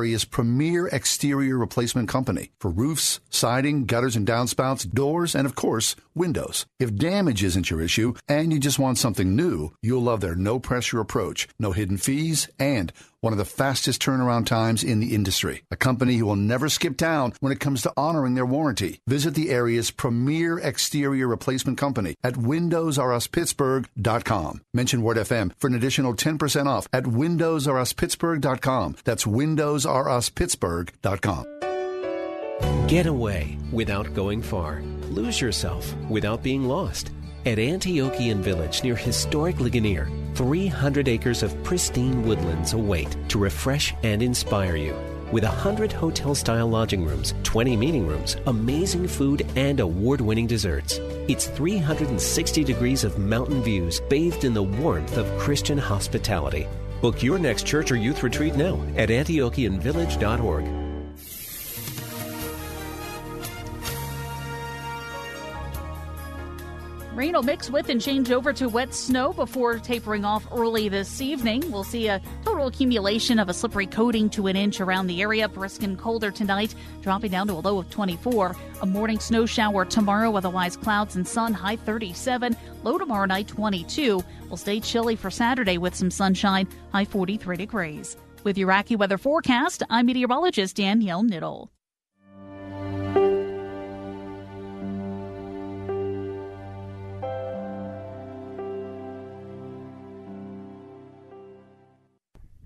area's premier exterior replacement company for roofs, siding, gutters and downspouts, doors, and of course, windows. If damage isn't your issue and you just want something new, you'll love their no pressure approach, no hidden fees, and one of the fastest turnaround times in the industry. A company who will never skip town when it comes to honoring their warranty. Visit the area's premier exterior replacement company at WindowsRUsPittsburgh.com. Mention Word FM for an additional 10% off at WindowsRUsPittsburgh.com. That's WindowsRUsPittsburgh.com. Get away without going far. Lose yourself without being lost. At Antiochian Village near historic Ligonier, 300 acres of pristine woodlands await to refresh and inspire you. With 100 hotel style lodging rooms, 20 meeting rooms, amazing food, and award winning desserts. It's 360 degrees of mountain views bathed in the warmth of Christian hospitality. Book your next church or youth retreat now at antiochianvillage.org. Rain will mix with and change over to wet snow before tapering off early this evening. We'll see a total accumulation of a slippery coating to an inch around the area. Brisk and colder tonight, dropping down to a low of 24. A morning snow shower tomorrow, otherwise clouds and sun, high 37. Low tomorrow night, 22. We'll stay chilly for Saturday with some sunshine, high 43 degrees. With your weather forecast, I'm meteorologist Danielle Niddle.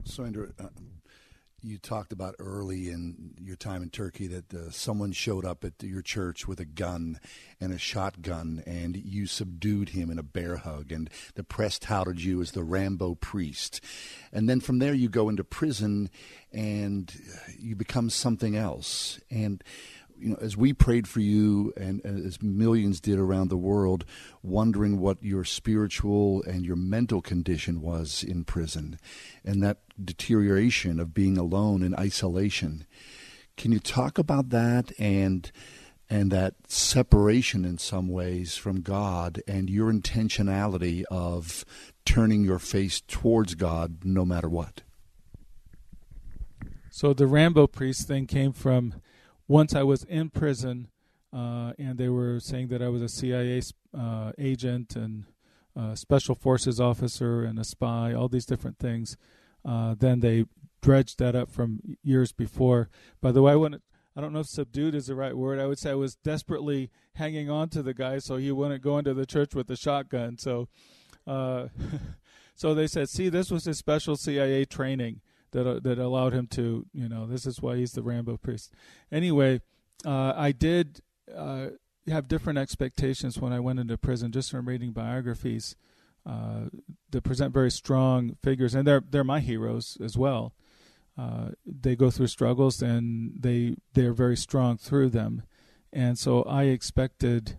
So, Andrew, uh, you talked about early in your time in Turkey that uh, someone showed up at your church with a gun and a shotgun, and you subdued him in a bear hug, and the press touted you as the Rambo priest. And then from there, you go into prison and you become something else. And you know, as we prayed for you and as millions did around the world, wondering what your spiritual and your mental condition was in prison and that deterioration of being alone in isolation. Can you talk about that and and that separation in some ways from God and your intentionality of turning your face towards God no matter what? So the Rambo priest thing came from once I was in prison, uh, and they were saying that I was a CIA uh, agent and special forces officer and a spy, all these different things. Uh, then they dredged that up from years before. By the way, I wouldn't. I don't know if subdued is the right word. I would say I was desperately hanging on to the guy so he wouldn't go into the church with a shotgun. So, uh, (laughs) so they said, "See, this was his special CIA training." That uh, that allowed him to you know this is why he's the Rambo priest. Anyway, uh, I did uh, have different expectations when I went into prison just from reading biographies uh, that present very strong figures, and they're they're my heroes as well. Uh, they go through struggles and they they're very strong through them, and so I expected.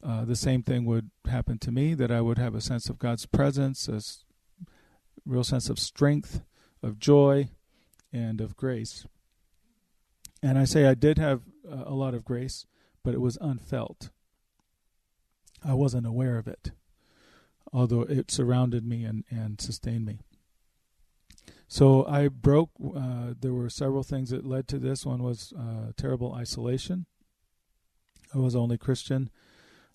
Uh, the same thing would happen to me that I would have a sense of God's presence, a real sense of strength, of joy and of grace. And I say I did have uh, a lot of grace, but it was unfelt. I wasn't aware of it, although it surrounded me and, and sustained me. So I broke. Uh, there were several things that led to this. One was uh, terrible isolation. I was only Christian,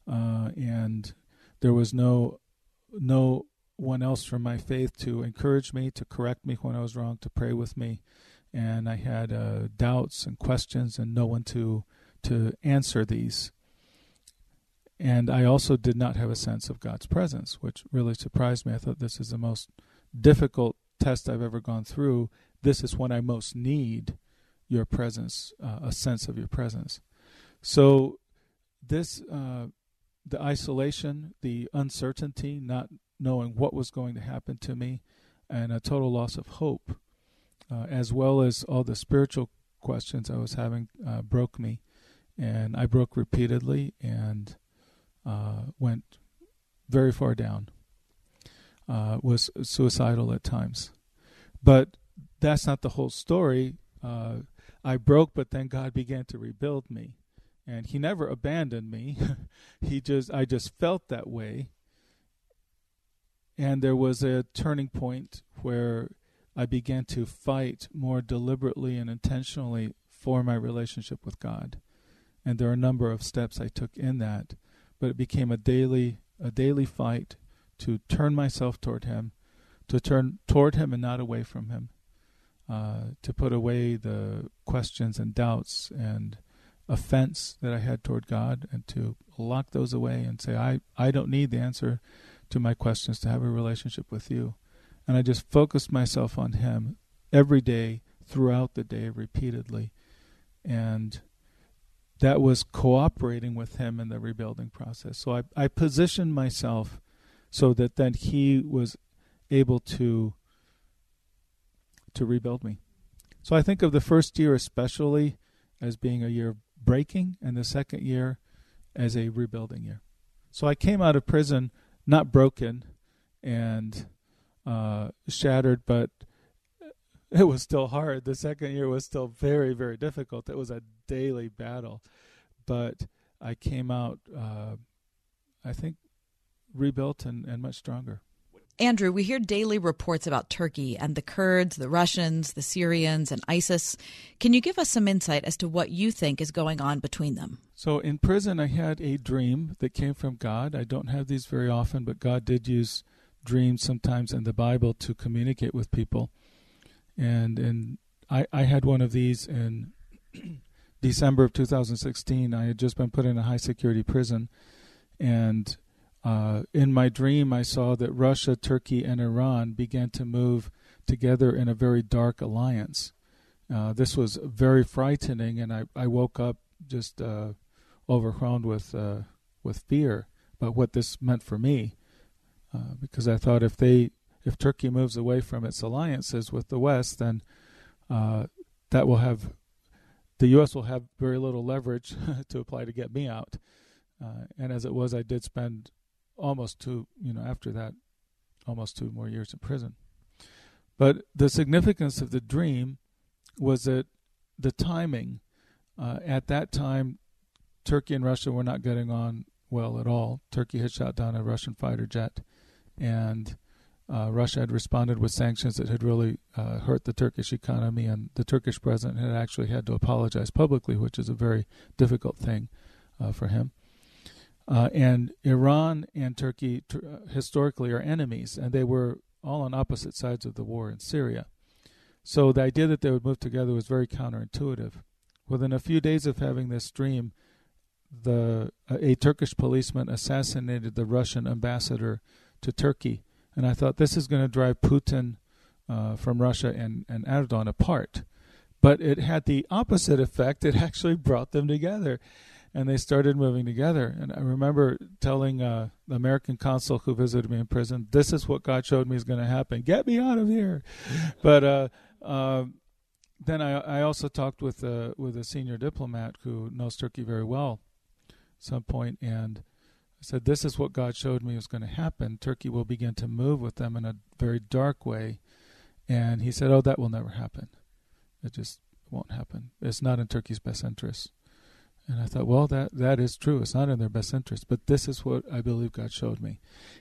uh, and there was no no one else from my faith to encourage me, to correct me when I was wrong, to pray with me, and I had uh, doubts and questions, and no one to to answer these. And I also did not have a sense of God's presence, which really surprised me. I thought this is the most difficult test I've ever gone through. This is when I most need your presence, uh, a sense of your presence. So, this, uh, the isolation, the uncertainty, not knowing what was going to happen to me, and a total loss of hope, uh, as well as all the spiritual questions I was having, uh, broke me. And I broke repeatedly and uh, went very far down. Uh, was suicidal at times. But that's not the whole story. Uh, I broke, but then God began to rebuild me and he never abandoned me (laughs) he just i just felt that way and there was a turning point where I began to fight more deliberately and intentionally for my relationship with God. And there are a number of steps I took in that, but it became a daily a daily fight to turn myself toward him, to turn toward him and not away from him. Uh, to put away the questions and doubts and offense that I had toward God and to lock those away and say, I, I don't need the answer to my questions to have a relationship with you. And I just focused myself on Him every day, throughout the day, repeatedly. And that was cooperating with him in the rebuilding process. So I, I positioned myself so that then he was able to to rebuild me. So I think of the first year especially as being a year of breaking and the second year as a rebuilding year. So I came out of prison not broken and uh, shattered, but it was still hard. The second year was still very, very difficult. It was a daily battle, but I came out, uh, I think, rebuilt and, and much stronger. Andrew, we hear daily reports about Turkey and the Kurds, the Russians, the Syrians, and ISIS. Can you give us some insight as to what you think is going on between them? So, in prison, I had a dream that came from God. I don't have these very often, but God did use dreams sometimes in the Bible to communicate with people. And and I, I had one of these in (clears throat) December of 2016. I had just been put in a high security prison, and uh, in my dream, I saw that Russia, Turkey, and Iran began to move together in a very dark alliance. Uh, this was very frightening, and I, I woke up just uh, overwhelmed with uh, with fear about what this meant for me, uh, because I thought if they if Turkey moves away from its alliances with the West, then uh, that will have the U.S. will have very little leverage (laughs) to apply to get me out. and as it was, I did spend almost two, you know, after that, almost two more years in prison. But the significance of the dream was that the timing uh, at that time, Turkey and Russia were not getting on well at all. Turkey had shot down a Russian fighter jet, and uh, Russia had responded with sanctions that had really uh, hurt the Turkish economy, and the Turkish president had actually had to apologize publicly, which is a very difficult thing uh, for him. Uh, and Iran and Turkey uh, historically are enemies, and they were all on opposite sides of the war in Syria. So the idea that they would move together was very counterintuitive. Within a few days of having this dream, the a Turkish policeman assassinated the Russian ambassador to Turkey, and I thought this is going to drive Putin uh, from Russia and, and Erdogan apart. But it had the opposite effect. It (laughs) actually brought them together and they started moving together. And I remember telling uh, the American consul who visited me in prison, "This is what God showed me is going to happen. Get me out of here." but uh, uh, then I, I also talked with a, with a senior diplomat who knows Turkey very well. At some point, and I said, "This is what God showed me was going to happen. Turkey will begin to move with them in a very dark way." And he said, "Oh, that will never happen. It just won't happen. It's not in Turkey's best interest." And I thought, well, that that is true. It's not in their best interest, but this is what I believe God showed me.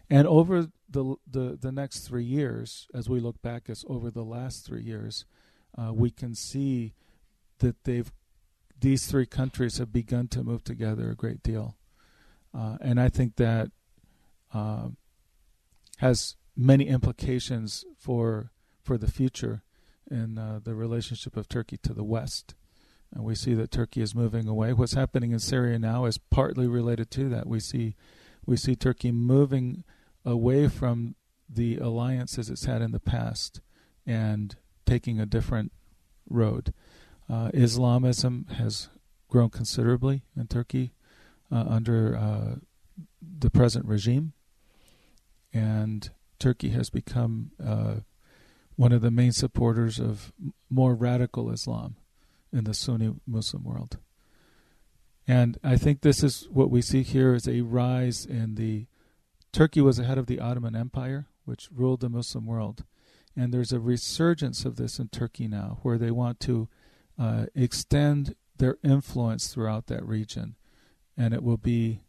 And over the the, the next three years, as we look back, as over the last three years, uh, we can see that they've these three countries have begun to move together a great deal, uh, and I think that uh, has many implications for for the future in uh, the relationship of Turkey to the West. And we see that Turkey is moving away. What's happening in Syria now is partly related to that. We see we see Turkey moving away from the alliances it's had in the past and taking a different road. Uh, Islamism has grown considerably in Turkey uh, under uh, the present regime, and Turkey has become uh, one of the main supporters of more radical Islam in the Sunni Muslim world. And I think this is what we see here is a rise in the Turkey was ahead of the Ottoman Empire, which ruled the Muslim world. And there's a resurgence of this in Turkey now, where they want to uh, extend their influence throughout that region. And it will be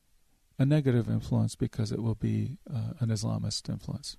a negative influence because it will be uh, an Islamist influence.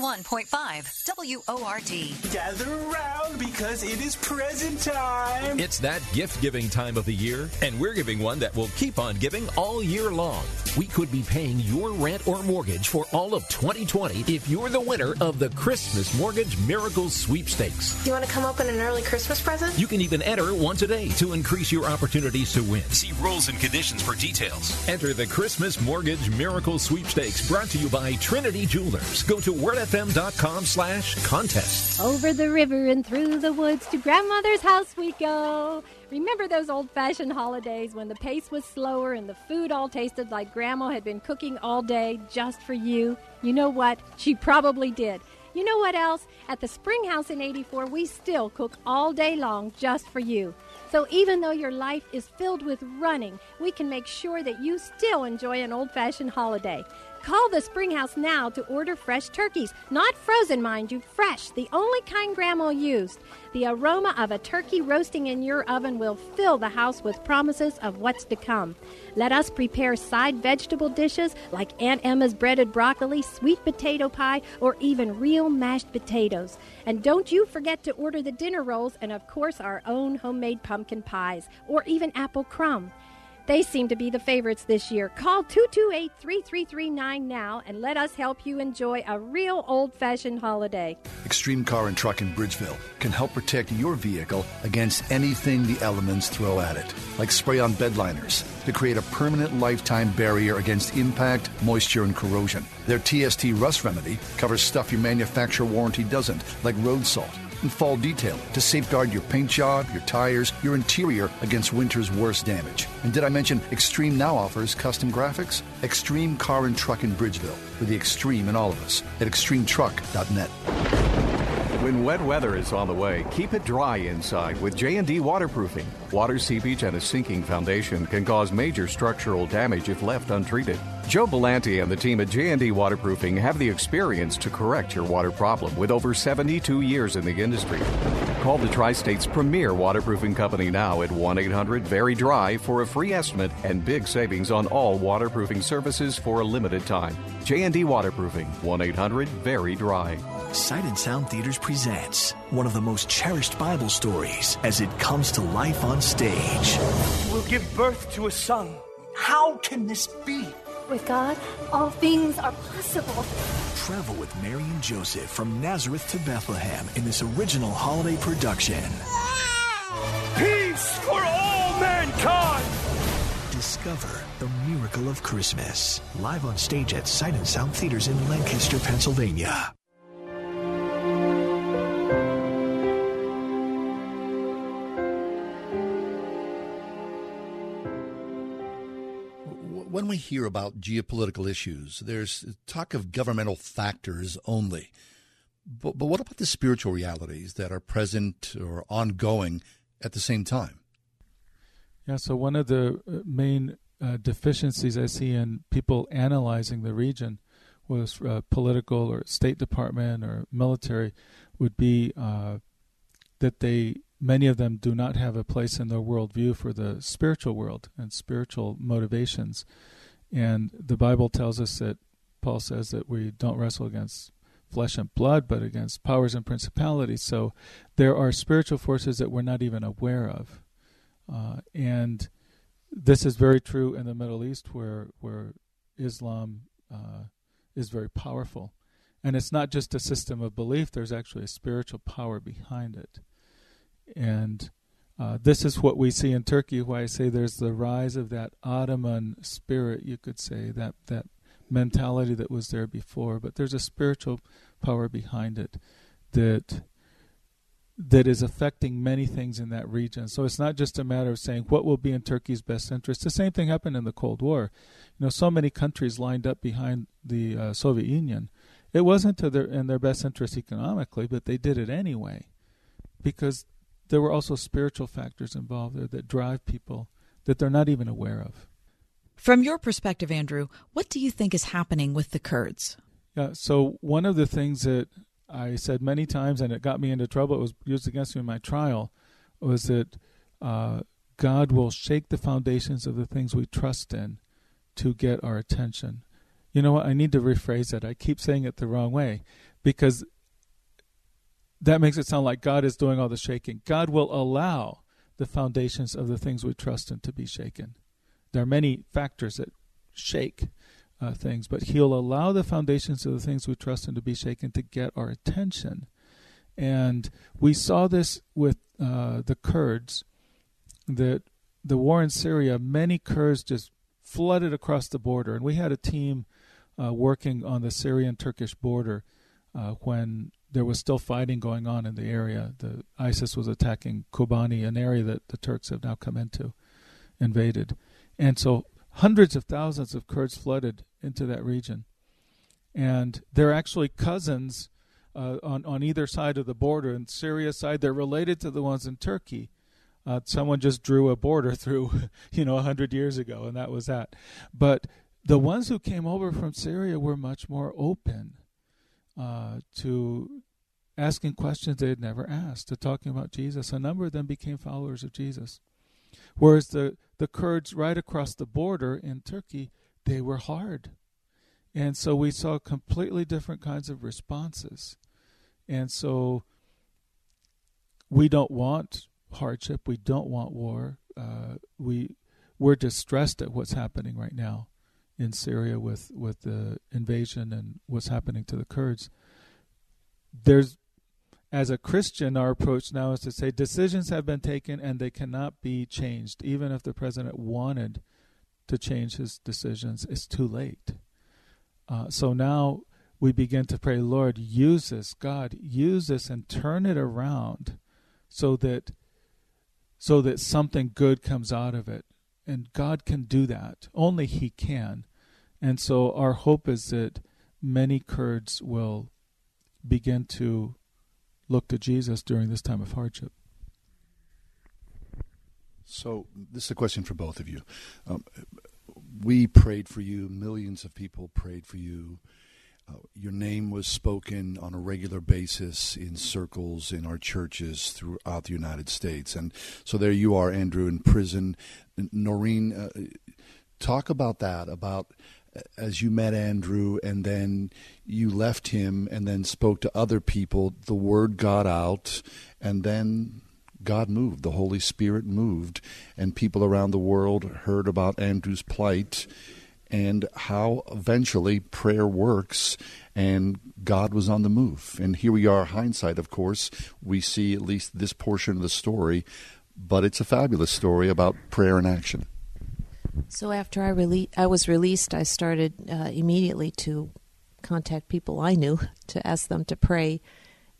101.5 WORD. Gather around because it is present time. It's that gift giving time of the year, and we're giving one that will keep on giving all year long. We could be paying your rent or mortgage for all of 2020 if you're the winner of the Christmas Mortgage Miracles Sweepstakes. Do you want to come open an early Christmas present? You can even enter once a day to increase your opportunities to win. See rules and conditions for details. Enter the Christmas Mortgage Miracle Sweepstakes brought to you by Trinity Jewelers. Go to wordfm.com slash contest. Over the river and through the woods to grandmother's house we go. Remember those old fashioned holidays when the pace was slower and the food all tasted like grandma had been cooking all day just for you? You know what? She probably did. You know what else? At the Spring House in 84, we still cook all day long just for you. So even though your life is filled with running, we can make sure that you still enjoy an old fashioned holiday. Call the Springhouse now to order fresh turkeys. Not frozen, mind you, fresh, the only kind Grandma used. The aroma of a turkey roasting in your oven will fill the house with promises of what's to come. Let us prepare side vegetable dishes like Aunt Emma's breaded broccoli, sweet potato pie, or even real mashed potatoes. And don't you forget to order the dinner rolls and, of course, our own homemade pumpkin pies, or even apple crumb. They seem to be the favorites this year. Call 228 3339 now and let us help you enjoy a real old fashioned holiday. Extreme Car and Truck in Bridgeville can help protect your vehicle against anything the elements throw at it, like spray on bed liners to create a permanent lifetime barrier against impact, moisture, and corrosion. Their TST Rust Remedy covers stuff your manufacturer warranty doesn't, like road salt and fall detail to safeguard your paint job, your tires, your interior against winter's worst damage. And did I mention Extreme now offers custom graphics? Extreme Car and Truck in Bridgeville, with the extreme in all of us at extremetruck.net. When wet weather is on the way, keep it dry inside with J&D waterproofing. Water seepage and a sinking foundation can cause major structural damage if left untreated. Joe Belanti and the team at J&D Waterproofing have the experience to correct your water problem with over 72 years in the industry. Call the Tri-State's premier waterproofing company now at 1-800-VERY-DRY for a free estimate and big savings on all waterproofing services for a limited time. J&D Waterproofing, 1-800-VERY-DRY. Sight and Sound Theaters presents one of the most cherished Bible stories as it comes to life on stage. We'll give birth to a son. How can this be? With God, all things are possible. Travel with Mary and Joseph from Nazareth to Bethlehem in this original holiday production. Peace for all mankind! Discover the miracle of Christmas. Live on stage at Sight and Sound Theaters in Lancaster, Pennsylvania. When we hear about geopolitical issues, there's talk of governmental factors only. But, but what about the spiritual realities that are present or ongoing at the same time? Yeah, so one of the uh, main uh, deficiencies I see in people analyzing the region, was uh, political or State Department or military, would be uh, that they many of them do not have a place in their worldview for the spiritual world and spiritual motivations. And the Bible tells us that Paul says that we don't wrestle against flesh and blood, but against powers and principalities. So there are spiritual forces that we're not even aware of. Uh, and this is very true in the Middle East, where where Islam uh, is very powerful, and it's not just a system of belief. There's actually a spiritual power behind it. And uh, this is what we see in Turkey. Why I say there's the rise of that Ottoman spirit, you could say that that mentality that was there before, but there's a spiritual power behind it that that is affecting many things in that region. So it's not just a matter of saying what will be in Turkey's best interest. The same thing happened in the Cold War. You know, so many countries lined up behind the uh, Soviet Union. It wasn't their in their best interest economically, but they did it anyway because there were also spiritual factors involved there that drive people that they're not even aware of. From your perspective, Andrew, what do you think is happening with the Kurds? Yeah, so one of the things that I said many times, and it got me into trouble, it was used against me in my trial, was that uh, God will shake the foundations of the things we trust in to get our attention. You know what? I need to rephrase that. I keep saying it the wrong way. because that makes it sound like God is doing all the shaking. God will allow the foundations of the things we trust in to be shaken. There are many factors that shake uh, things, but He'll allow the foundations of the things we trust in to be shaken to get our attention. And we saw this with uh, the Kurds, that the war in Syria, many Kurds just flooded across the border. And we had a team uh, working on the Syrian Turkish border uh, when there was still fighting going on in the area. The ISIS was attacking Kobani, an area that the Turks have now come into, invaded. And so hundreds of thousands of Kurds flooded into that region. And they're actually cousins uh, on, on either side of the border. In Syria side, they're related to the ones in Turkey. Uh, someone just drew a border (laughs) through, you know, a hundred years ago, and that was that. But the ones who came over from Syria were much more open uh, to asking questions they had never asked, to talking about Jesus. A number of them became followers of Jesus. Whereas the, the Kurds right across the border in Turkey, they were hard. And so we saw completely different kinds of responses. And so we don't want hardship. We don't want war. Uh, we we're distressed at what's happening right now in Syria with with the invasion and what's happening to the Kurds. There's as a Christian, our approach now is to say decisions have been taken and they cannot be changed. Even if the president wanted to change his decisions, it's too late. Uh, so now we begin to pray, Lord, use this, God, use this and turn it around so that so that something good comes out of it. And God can do that. Only He can. And so our hope is that many Kurds will begin to look to Jesus during this time of hardship. So, this is a question for both of you. Um, we prayed for you, millions of people prayed for you. Uh, your name was spoken on a regular basis in circles in our churches throughout the United States. And so there you are, Andrew, in prison. Norine, uh, talk about that, about as you met Andrew and then you left him and then spoke to other people, the word got out, and then God moved. The Holy Spirit moved, and people around the world heard about Andrew's plight and how eventually prayer works and God was on the move. And here we are, hindsight, of course, we see at least this portion of the story, but it's a fabulous story about prayer and action. So after I rele- I was released, I started uh, immediately to contact people I knew (laughs) to ask them to pray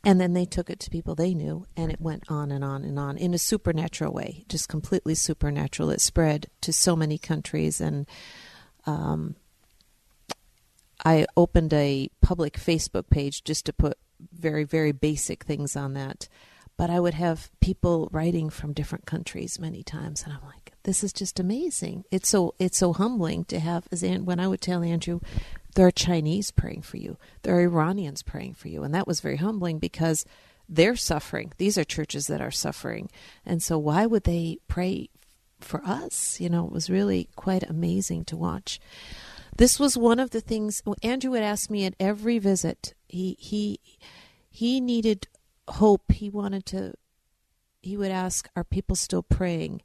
and then they took it to people they knew, and it went on and on and on in a supernatural way, just completely supernatural. It spread to so many countries, and um, I opened a public Facebook page just to put very, very basic things on that. But I would have people writing from different countries many times, and I'm like, this is just amazing. It's so it's so humbling to have. As when I would tell Andrew, there are Chinese praying for you. There are Iranians praying for you. And that was very humbling because they're suffering. These are churches that are suffering. And so why would they pray for us? You know, it was really quite amazing to watch. This was one of the things oh, Andrew would ask me at every visit. He he he needed hope. He wanted to he would ask, Are people still praying?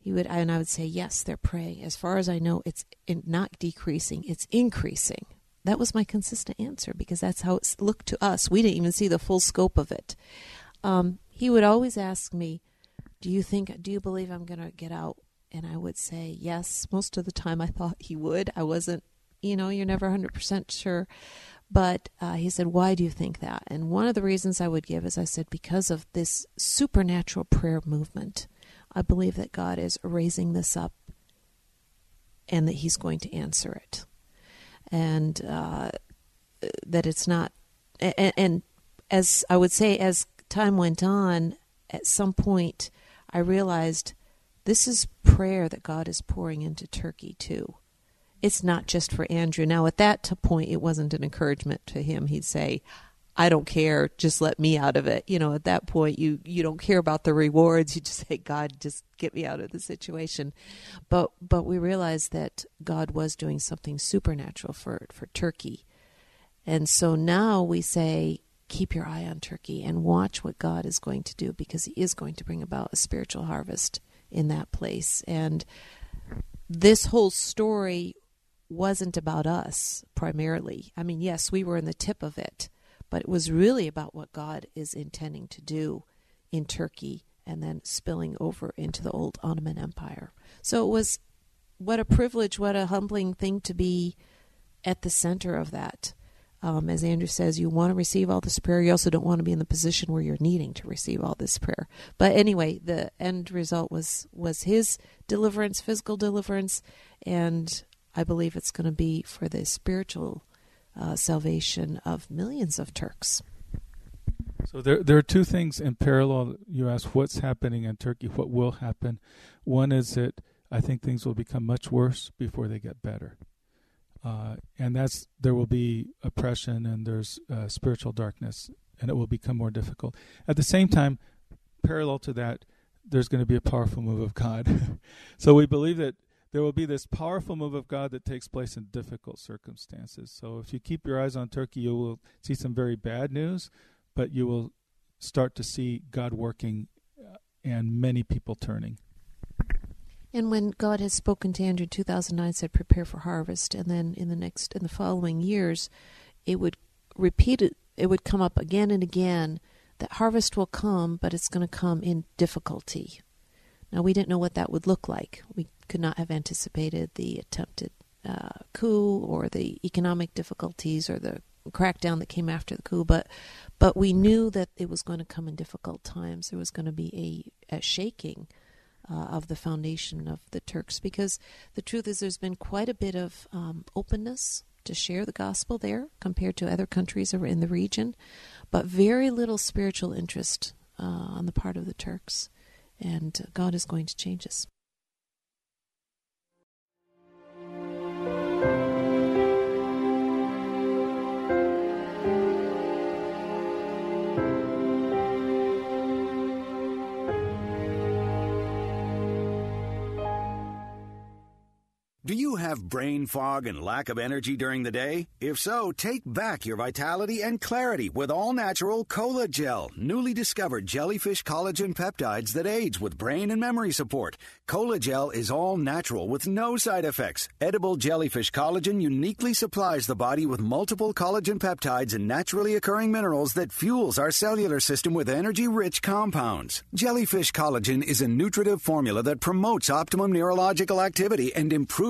He would and I would say yes they're praying. As far as I know it's not decreasing it's increasing. That was my consistent answer because that's how it looked to us. We didn't even see the full scope of it. Um, he would always ask me do you think do you believe I'm going to get out? And I would say yes. Most of the time I thought he would. I wasn't you know you're never 100% sure. But uh, he said, Why do you think that? And one of the reasons I would give is I said, Because of this supernatural prayer movement. I believe that God is raising this up and that He's going to answer it. And uh, that it's not, and, and as I would say, as time went on, at some point I realized this is prayer that God is pouring into Turkey too. It's not just for Andrew. Now, at that point, it wasn't an encouragement to him. He'd say, I don't care, just let me out of it. You know, at that point you you don't care about the rewards. (laughs) You just say, God, just get me out of the situation. But but we realized that God was doing something supernatural for for Turkey. And so now we say, keep your eye on Turkey and watch what God is going to do because He is going to bring about a spiritual harvest in that place. And this whole story wasn't about us primarily. I mean, yes, we were in the tip of it, but it was really about what God is intending to do in Turkey and then spilling over into the old Ottoman Empire. So it was what a privilege, what a humbling thing to be at the center of that. Um, as Andrew says, you want to receive all this prayer. You also don't want to be in the position where you're needing to receive all this prayer. But anyway, the end result was was his deliverance, physical deliverance, and I believe it's going to be for the spiritual uh, salvation of millions of Turks. So there, there are two things in parallel. You ask what's happening in Turkey, what will happen. One is that I think things will become much worse before they get better. Uh, and that's there will be oppression and there's uh, spiritual darkness, and it will become more difficult. At the same time, parallel to that, there's going to be a powerful move of God. (laughs) so we believe that there will be this powerful move of God that takes place in difficult circumstances. So if you keep your eyes on Turkey, you will see some very bad news, but you will start to see God working uh, and many people turning. And when God has spoken to Andrew in 2009, said, "Prepare for harvest," and then in the next, in the following years, it would repeat it. It would come up again and again that harvest will come, but it's going to come in difficulty. Now we didn't know what that would look like. We could not have anticipated the attempted uh, coup or the economic difficulties or the crackdown that came after the coup, but but we knew that it was going to come in difficult times. There was going to be a, a shaking uh, of the foundation of the Turks because the truth is there's been quite a bit of um, openness to share the gospel there compared to other countries in the region, but very little spiritual interest uh, on the part of the Turks. And God is going to change us. Do you have brain fog and lack of energy during the day? If so, take back your vitality and clarity with all natural Cola Gel, newly discovered jellyfish collagen peptides that aids with brain and memory support. Cola Gel is all natural with no side effects. Edible jellyfish collagen uniquely supplies the body with multiple collagen peptides and naturally occurring minerals that fuels our cellular system with energy rich compounds. Jellyfish collagen is a nutritive formula that promotes optimum neurological activity and improves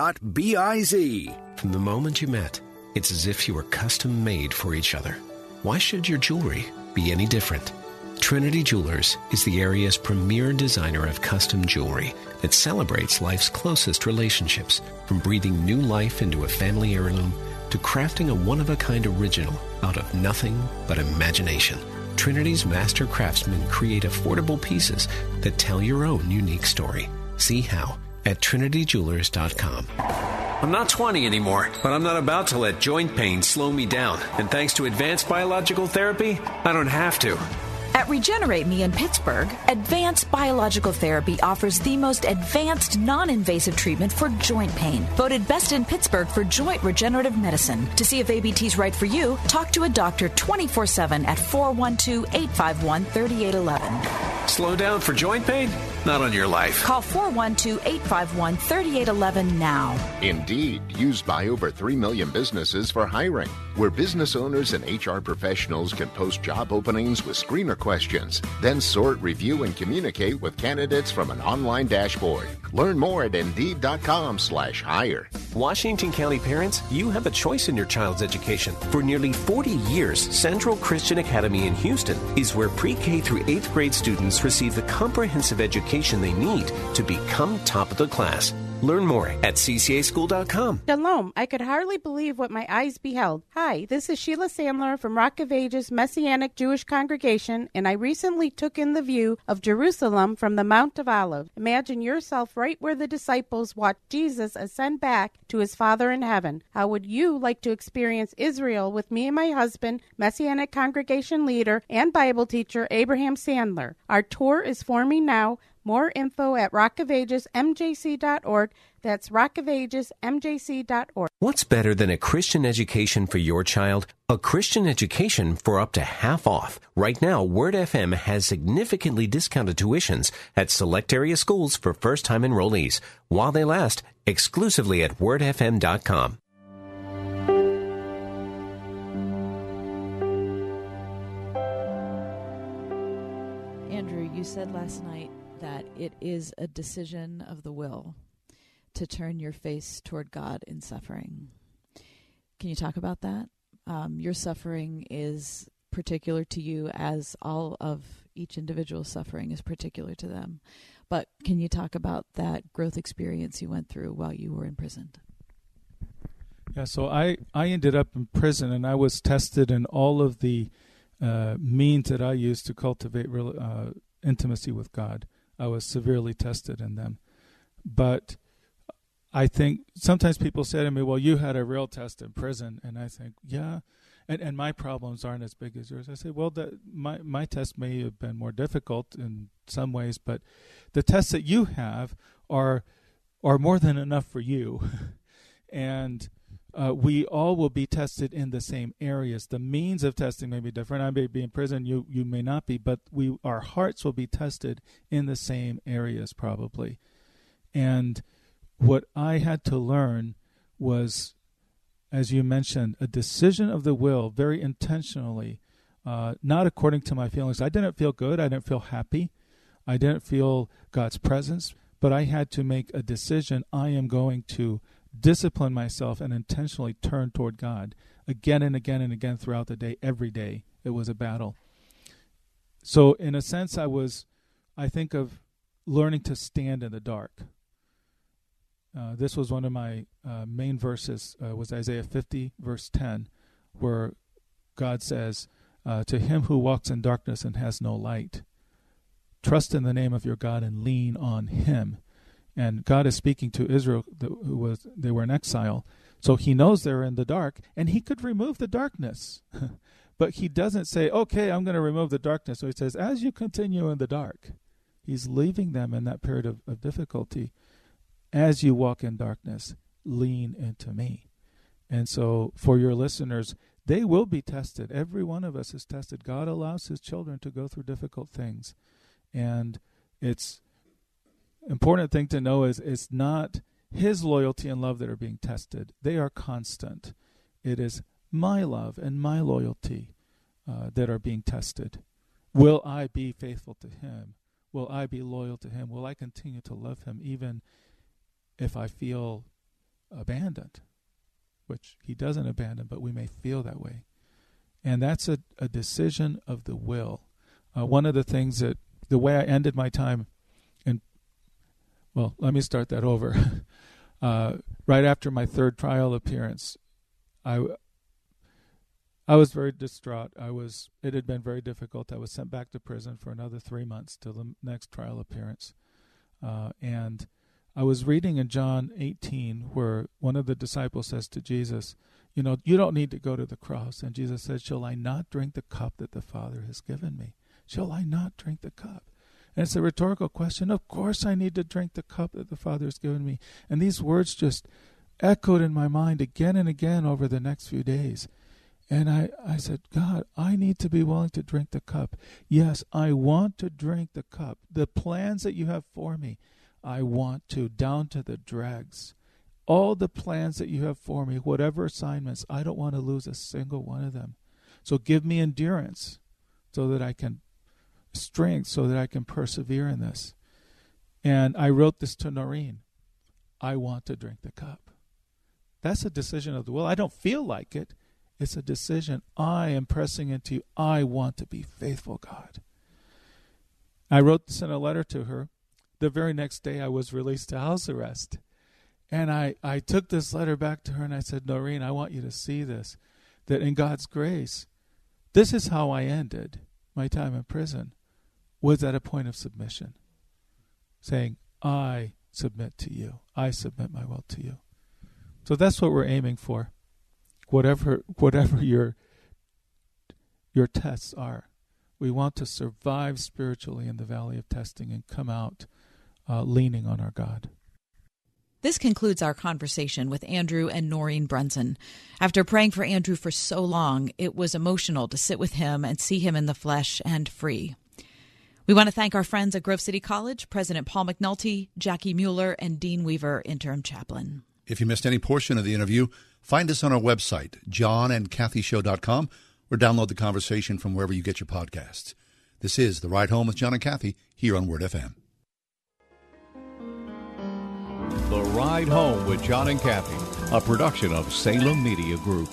B-I-Z. From the moment you met, it's as if you were custom made for each other. Why should your jewelry be any different? Trinity Jewelers is the area's premier designer of custom jewelry that celebrates life's closest relationships, from breathing new life into a family heirloom to crafting a one-of-a-kind original out of nothing but imagination. Trinity's master craftsmen create affordable pieces that tell your own unique story. See how at trinityjewelers.com. I'm not 20 anymore, but I'm not about to let joint pain slow me down. And thanks to advanced biological therapy, I don't have to. At Regenerate Me in Pittsburgh, Advanced Biological Therapy offers the most advanced non invasive treatment for joint pain. Voted best in Pittsburgh for joint regenerative medicine. To see if ABT's right for you, talk to a doctor 24 7 at 412 851 3811. Slow down for joint pain? Not on your life. Call 412 851 3811 now. Indeed, used by over 3 million businesses for hiring, where business owners and HR professionals can post job openings with screener questions, then sort, review, and communicate with candidates from an online dashboard. Learn more at Indeed.com slash hire. Washington County parents, you have a choice in your child's education. For nearly 40 years, Central Christian Academy in Houston is where pre-K through 8th grade students receive the comprehensive education they need to become top of the class. Learn more at ccaschool.com. Shalom. I could hardly believe what my eyes beheld. Hi, this is Sheila Sandler from Rock of Ages Messianic Jewish Congregation, and I recently took in the view of Jerusalem from the Mount of Olives. Imagine yourself right where the disciples watched Jesus ascend back to his Father in heaven. How would you like to experience Israel with me and my husband, Messianic Congregation leader and Bible teacher Abraham Sandler? Our tour is forming now. More info at rockofagesmjc.org. That's rockofagesmjc.org. What's better than a Christian education for your child? A Christian education for up to half off. Right now, Word FM has significantly discounted tuitions at select area schools for first time enrollees while they last exclusively at wordfm.com. Andrew, you said last night that it is a decision of the will to turn your face toward God in suffering. Can you talk about that? Um, your suffering is particular to you, as all of each individual's suffering is particular to them. But can you talk about that growth experience you went through while you were imprisoned? Yeah, so I, I ended up in prison and I was tested in all of the uh, means that I used to cultivate real, uh, intimacy with God. I was severely tested in them. But I think sometimes people say to me, Well, you had a real test in prison. And I think, Yeah. And, and my problems aren't as big as yours. I say, Well, the, my, my test may have been more difficult in some ways, but the tests that you have are, are more than enough for you. (laughs) and uh, we all will be tested in the same areas. The means of testing may be different. I may be in prison, you you may not be, but we our hearts will be tested in the same areas probably. And what I had to learn was, as you mentioned, a decision of the will, very intentionally, uh, not according to my feelings. I didn't feel good. I didn't feel happy. I didn't feel God's presence. But I had to make a decision. I am going to discipline myself and intentionally turn toward God again and again and again throughout the day, every day. It was a battle. So, in a sense, I was, I think of learning to stand in the dark. Uh, this was one of my uh, main verses, uh, was Isaiah 50, verse 10, where God says, uh, To him who walks in darkness and has no light, trust in the name of your God and lean on him and God is speaking to Israel who was they were in exile. So he knows they're in the dark and he could remove the darkness. (laughs) but he doesn't say, "Okay, I'm going to remove the darkness." So he says, "As you continue in the dark." He's leaving them in that period of, of difficulty. As you walk in darkness, lean into me. And so for your listeners, they will be tested. Every one of us is tested. God allows his children to go through difficult things. And it's important thing to know is it's not his loyalty and love that are being tested. They are constant. It is my love and my loyalty uh, that are being tested. Will I be faithful to him? Will I be loyal to him? Will I continue to love him even if I feel abandoned? Which he doesn't abandon, but we may feel that way. And that's a, a decision of the will. Uh, one of the things that the way I ended my time well, let me start that over. (laughs) Uh, right after my third trial appearance, I I was very distraught. I was it had been very difficult. I was sent back to prison for another three months till the next trial appearance, uh, and I was reading in John 18 where one of the disciples says to Jesus, "You know, you don't need to go to the cross." And Jesus said, "Shall I not drink the cup that the Father has given me? Shall I not drink the cup?" And it's a rhetorical question. Of course, I need to drink the cup that the Father has given me. And these words just echoed in my mind again and again over the next few days. And I, I said, God, I need to be willing to drink the cup. Yes, I want to drink the cup. The plans that you have for me, I want to, down to the dregs. All the plans that you have for me, whatever assignments, I don't want to lose a single one of them. So give me endurance so that I can strength so that I can persevere in this. And I wrote this to Norine. I want to drink the cup. That's a decision of the will. I don't feel like it. It's a decision. I am pressing into. I want to be faithful, God. I wrote this in a letter to her. The very next day, I was released to house arrest. And I, I took this letter back to her and I said, Norine, I want you to see this. That in God's grace, this is how I ended my time in prison, was at a point of submission, saying, I submit to you. I submit my will to you. So that's what we're aiming for. Whatever (laughs) whatever your your tests are. We want to survive spiritually in the valley of testing and come out uh, leaning on our God. This concludes our conversation with Andrew and Norine Brunson. After praying for Andrew for so long, it was emotional to sit with him and see him in the flesh and free. We want to thank our friends at Grove City College, President Paul McNulty, Jackie Mueller, and Dean Weaver, interim chaplain. If you missed any portion of the interview, find us on our website, johnandkathyshow.com, or download the conversation from wherever you get your podcasts. This is The Ride Home with John and Kathy here on Word FM. The Ride Home with John and Kathy, a production of Salem Media Group.